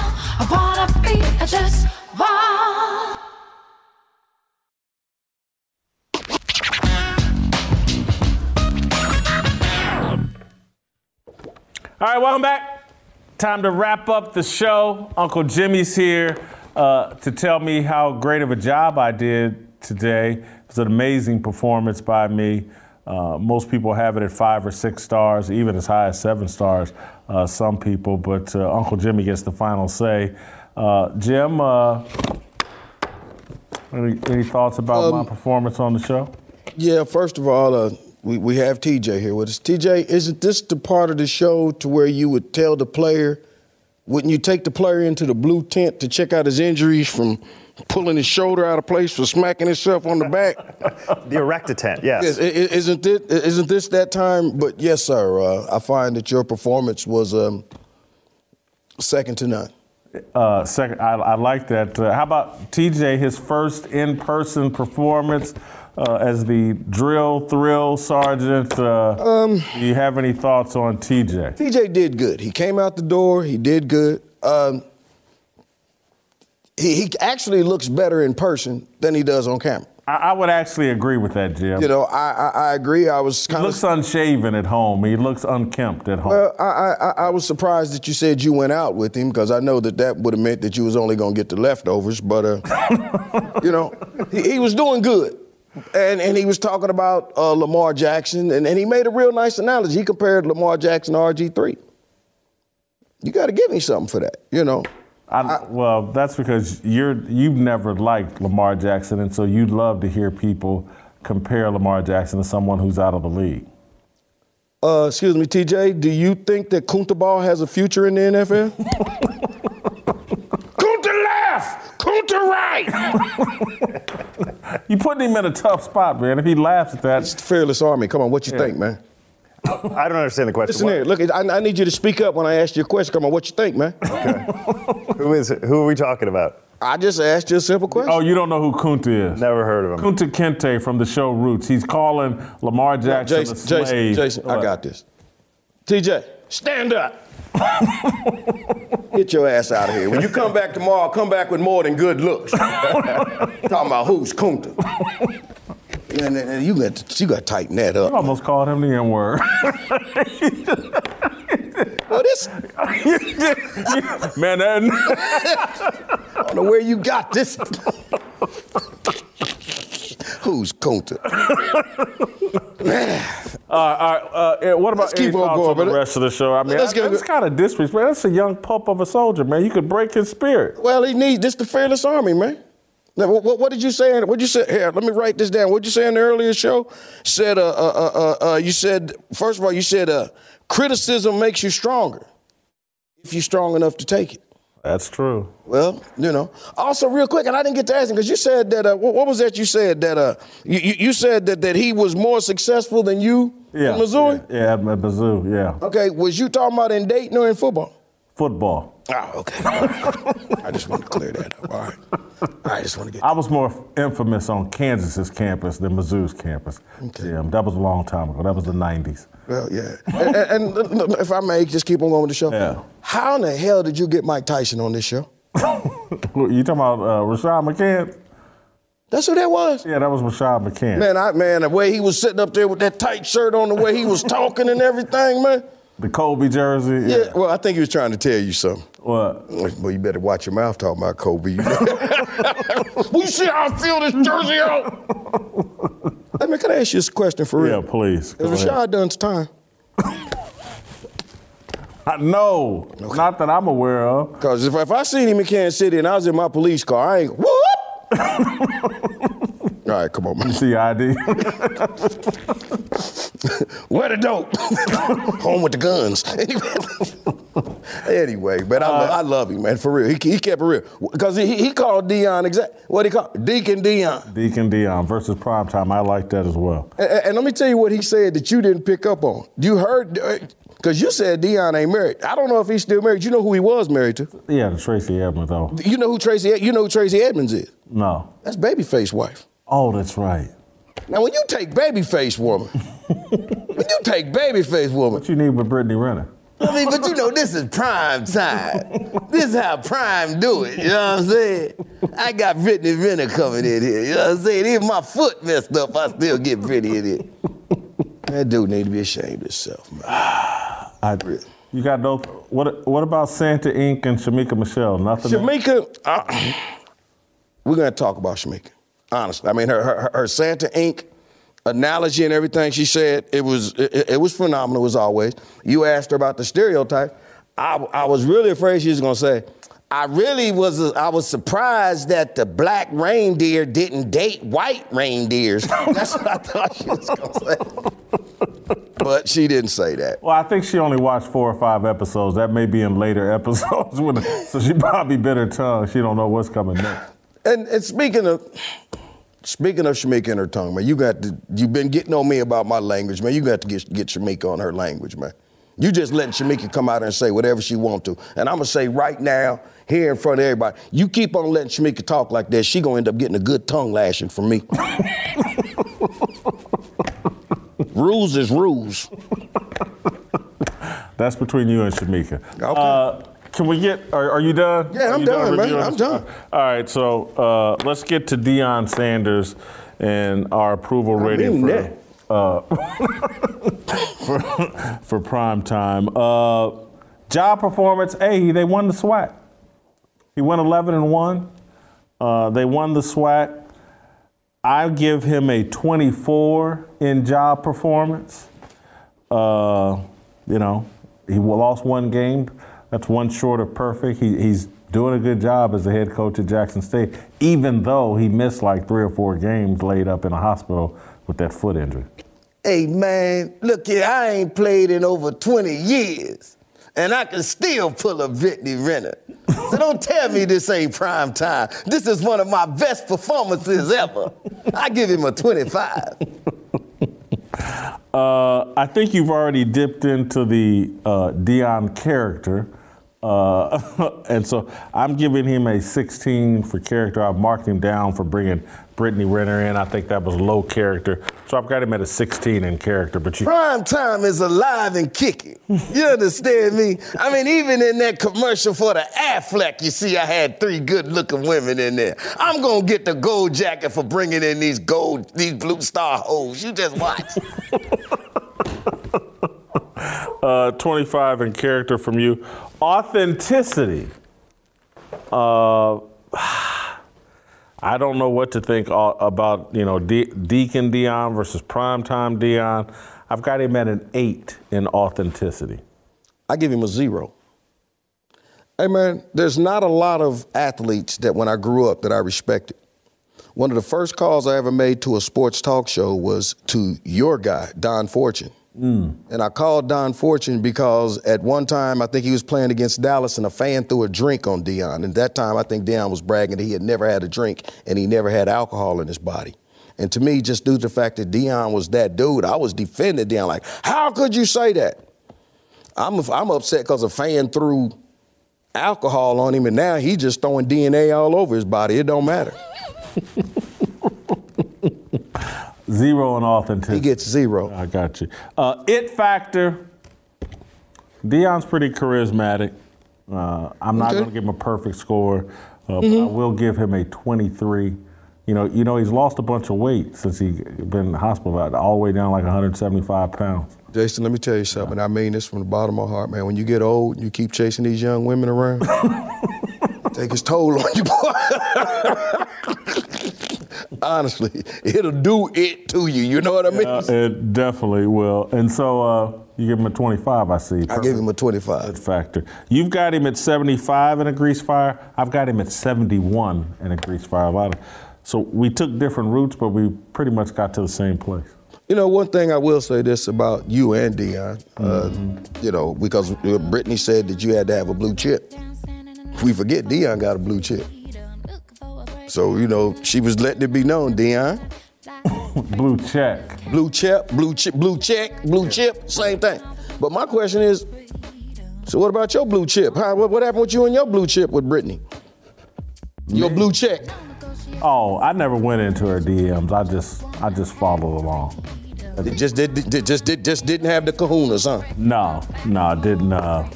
All right, welcome back. Time to wrap up the show. Uncle Jimmy's here uh, to tell me how great of a job I did today. It was an amazing performance by me. Uh, most people have it at five or six stars, even as high as seven stars, uh, some people, but uh, Uncle Jimmy gets the final say. Uh, Jim, uh, any, any thoughts about my Um, performance on the show? Yeah, first of all, uh, we, we have TJ here with us. TJ, isn't this the part of the show to where you would tell the player, wouldn't you take the player into the blue tent to check out his injuries from pulling his shoulder out of place for smacking himself on the back? the erecta tent, yes. Yes, i- i- isn't this, isn't this that time? But yes, sir, uh, I find that your performance was um, second to none. Uh, second, I, I like that. Uh, how about TJ? His first in-person performance uh, as the drill thrill sergeant. Uh, Um, do you have any thoughts on TJ? TJ did good. He came out the door. He did good. Um, he, he actually looks better in person than he does on camera. I, would actually agree with that, Jim. You know, I I, I agree. I was he kind looks unshaven at home. He looks unkempt at home. well. I, I I- was surprised that you said you went out with him because I know that that would have meant that you was only going to get the leftovers. But uh, you know, he, he was doing good. And, and he was talking about uh, Lamar Jackson, and, and he made a real nice analogy. He compared Lamar Jackson to RG3. You got to give me something for that, you know. I, well, that's because you're you've never liked Lamar Jackson, and so you'd love to hear people compare Lamar Jackson to someone who's out of the league. Uh, excuse me, TJ, do you think that Kunta Ball has a future in the NFL? Kunta left! Kunta right! You putting him in a tough spot, man. If he laughs at that, it's the Fearless Army. Come on, what you Yeah. think, man? I don't understand the question. Listen here, look, I, I need you to speak up when I ask you a question. Come on, what you think, man? Okay. who is it? Who are we talking about? I just asked you a simple question. Oh, you don't know who Kunta is? Never heard of him. Kunta Kinte from the show Roots. He's calling Lamar Jackson Jason, a slave. Jason, Jason, I got this. TJ, stand up. Get your ass out of here. When you come back tomorrow, come back with more than good looks. Talking about who's Kunta. And, and- and you got you got to tighten that up. You almost called him the N word. Well, this man, that, I don't know where you got this. Who's Kunta? Uh, all right, uh, eh, what about keep on going, on the rest of the show? I mean, Let's I, that's kind of disrespect. That's a young pup of a soldier, man. You could break his spirit. Well, he needs this the fearless army, man. Now, what, what, did you say? What you say? Here, let me write this down. What did you say in the earlier show? Said, uh, uh, uh, uh, uh, you said first of all, you said uh, criticism makes you stronger if you're strong enough to take it. That's true. Well, you know. Also, real quick, and I didn't get to ask him because you said that. Uh, what, what was that? You said that. Uh, you, you said that that he was more successful than you Yeah, in Missouri. Yeah, yeah, at Mizzou, yeah. Okay, was you talking about in Dayton or in football? Football. Oh, okay. I just want to clear that up. All right. I just want to get. I was more infamous on Kansas's campus than Mizzou's campus. Yeah, that was a long time ago. That was the 90s. Well, yeah. and, and, and if I may, just keep on going with the show. Yeah. How in the hell did you get Mike Tyson on this show? You talking about uh, Rashad McCann? That's who that was. Yeah, that was Rashad McCann. Man, I man, the way he was sitting up there with that tight shirt on, the way he was talking and everything, man. The Kobe jersey. Yeah. Well, I think he was trying to tell you something. What? Well, you better watch your mouth talking about Kobe. You know? you see how I feel this jersey out? Let me, can I ask you this question for real? Yeah, please. Is ahead. Rashad done his time? I- No, not that I'm aware of. Because if, if I seen him in Kansas City and I was in my police car, I ain't, whoop! All right, come on, man. You see ID? Where the dope? Home with the guns. anyway, but I, lo- uh, I love him, man, for real. He, he kept it real. Because he, he called Deion exact. What he called? Deacon Deion. Deacon Deion versus primetime. I like that as well. And, and let me tell you what he said that you didn't pick up on. You heard, uh, because you said Deion ain't married. I don't know if he's still married. You know who he was married to? Yeah, the Tracy Edmonds though. You know who Tracy? You know who Tracy Edmonds is? No. That's Babyface wife. Oh, that's right. Now, when you take Babyface woman, when you take Babyface woman, What you need with Brittany Renner? I mean, but you know, this is prime time. This is how prime do it. You know what I'm saying? I got Brittany Renner coming in here. You know what I'm saying? Even my foot messed up, I still get Brittany in here. That dude need to be ashamed of himself, man. I, you got no. What What about Santa Inc. and Shamika Michelle? Nothing. Shamika, uh, we're gonna talk about Shamika. Honestly, I mean, her her, her Santa Inc. analogy and everything she said, it was it, it was phenomenal as always. You asked her about the stereotype. I, I was really afraid she was gonna say. I really was I was surprised that the black reindeer didn't date white reindeers. That's what I thought she was gonna say. But she didn't say that. Well, I think she only watched four or five episodes. That may be in later episodes, when, so she probably bit her tongue. She don't know what's coming next. And, and speaking of speaking of Shamika and her tongue, man, you got to you've been getting on me about my language, man. You got to get get Shamika on her language, man. You just letting Shamika come out and say whatever she want to. And I'm gonna say right now, here in front of everybody, you keep on letting Shamika talk like that, she gonna end up getting a good tongue lashing from me. rules is rules. That's between you and Shamika. Okay. Uh, can we get? Are, are you done? Yeah, I'm you done, man. I'm done. All right, so uh, let's get to Deion Sanders and our approval rating for, that. uh, for for prime time. Uh, job performance. Hey, they won the SWAC. He went 11 and one. Uh, they won the SWAC. I give him a 24 in job performance. Uh, you know, he lost one game. That's one short of perfect. He, he's doing a good job as the head coach at Jackson State, even though he missed like three or four games laid up in a hospital with that foot injury. Hey man, look here, I ain't played in over 20 years. And I can still pull a Brittany Renner. So don't tell me this ain't prime time. This is one of my best performances ever. I give him a 25. Uh, I think you've already dipped into the uh, Deion character. Uh, and so I'm giving him a 16 for character. I've marked him down for bringing Brittany Renner in. I think that was low character. So I've got him at a 16 in character. But you, Prime time is alive and kicking. You understand me? I mean, even in that commercial for the Aflac, you see I had three good looking women in there. I'm gonna get the gold jacket for bringing in these gold, these blue star hoes. You just watch. uh, 25 in character from you. Authenticity. Uh, I don't know what to think about, you know, De- Deacon Deion versus Primetime Deion. I've got him at an eight in authenticity. I give him a zero. Hey man, there's not a lot of athletes that when I grew up that I respected. One of the first calls I ever made to a sports talk show was to your guy, Don Fortune. Mm. And I called Don Fortune because at one time I think he was playing against Dallas and a fan threw a drink on Deion. And that time I think Deion was bragging that he had never had a drink and he never had alcohol in his body. And to me, just due to the fact that Deion was that dude, I was defending Deion like, how could you say that? I'm, I'm upset because a fan threw alcohol on him and now he's just throwing DNA all over his body. It don't matter. Zero in authenticity. He gets zero. I got you. Uh, it factor. Deion's pretty charismatic. Uh, I'm not Okay. going to give him a perfect score, uh, but I will give him a 23. You know, you know, he's lost a bunch of weight since he's been in the hospital, all the way down like 175 pounds. Jason, let me tell you something. I mean this from the bottom of my heart, man. When you get old and you keep chasing these young women around, take its toll on you, boy. Honestly, it'll do it to you. You know what I mean? Uh, it definitely will. And so uh, you give him a 25, I see. I give him a 25. It factor. You've got him at 75 in a grease fire. I've got him at 71 in a grease fire. A lot of, so we took different routes, but we pretty much got to the same place. You know, one thing I will say this about you and Deion, uh, you know, because Brittany said that you had to have a blue chip. We forget Deion got a blue chip. So, you know, she was letting it be known, Deion. blue check. Blue check, blue chip, blue check, blue chip, same thing. But my question is, so what about your blue chip? How, what, what happened with you and your blue chip with Brittany? Your blue check. Oh, I never went into her DMs. I just I just followed along. It just did, did just did just didn't have the kahunas, huh? No, no, I didn't. Uh,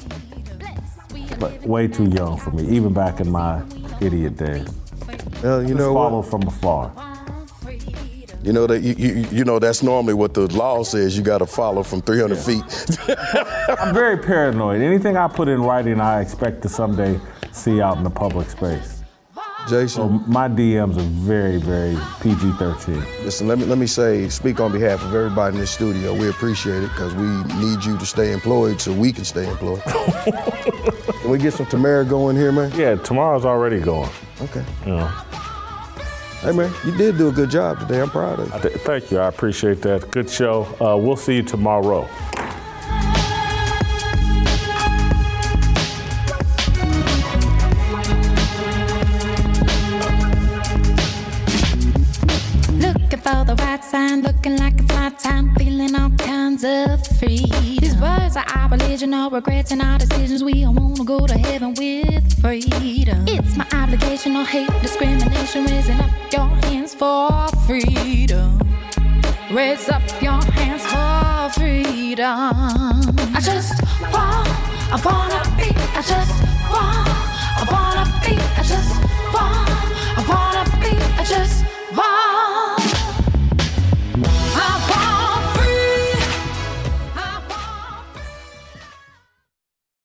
but way too young for me, even back in my idiot days. Well, you Just know what? follow from afar. You know that you, you, you know that's normally what the law says. You got to follow from 300 feet. I'm very paranoid. Anything I put in writing, I expect to someday see out in the public space. Jason, so my DMs are very, very PG-13. Listen, let me let me say, speak on behalf of everybody in this studio. We appreciate it because we need you to stay employed so we can stay employed. can we get some Tamara going here, man? Yeah, tomorrow's already going. Okay. You know. Hey, man, you did do a good job today. I'm proud of you. Thank you. I appreciate that. Good show. Uh, we'll see you tomorrow. The looking like it's my time, feeling all kinds of free. These words are our religion, all regrets and our decisions. We all wanna go to heaven with freedom. It's my obligation, no hate, discrimination, raising up your hands for freedom. Raise up your hands for freedom. I just want, I wanna be, I just want, I wanna be, I just want, I wanna be, I just want.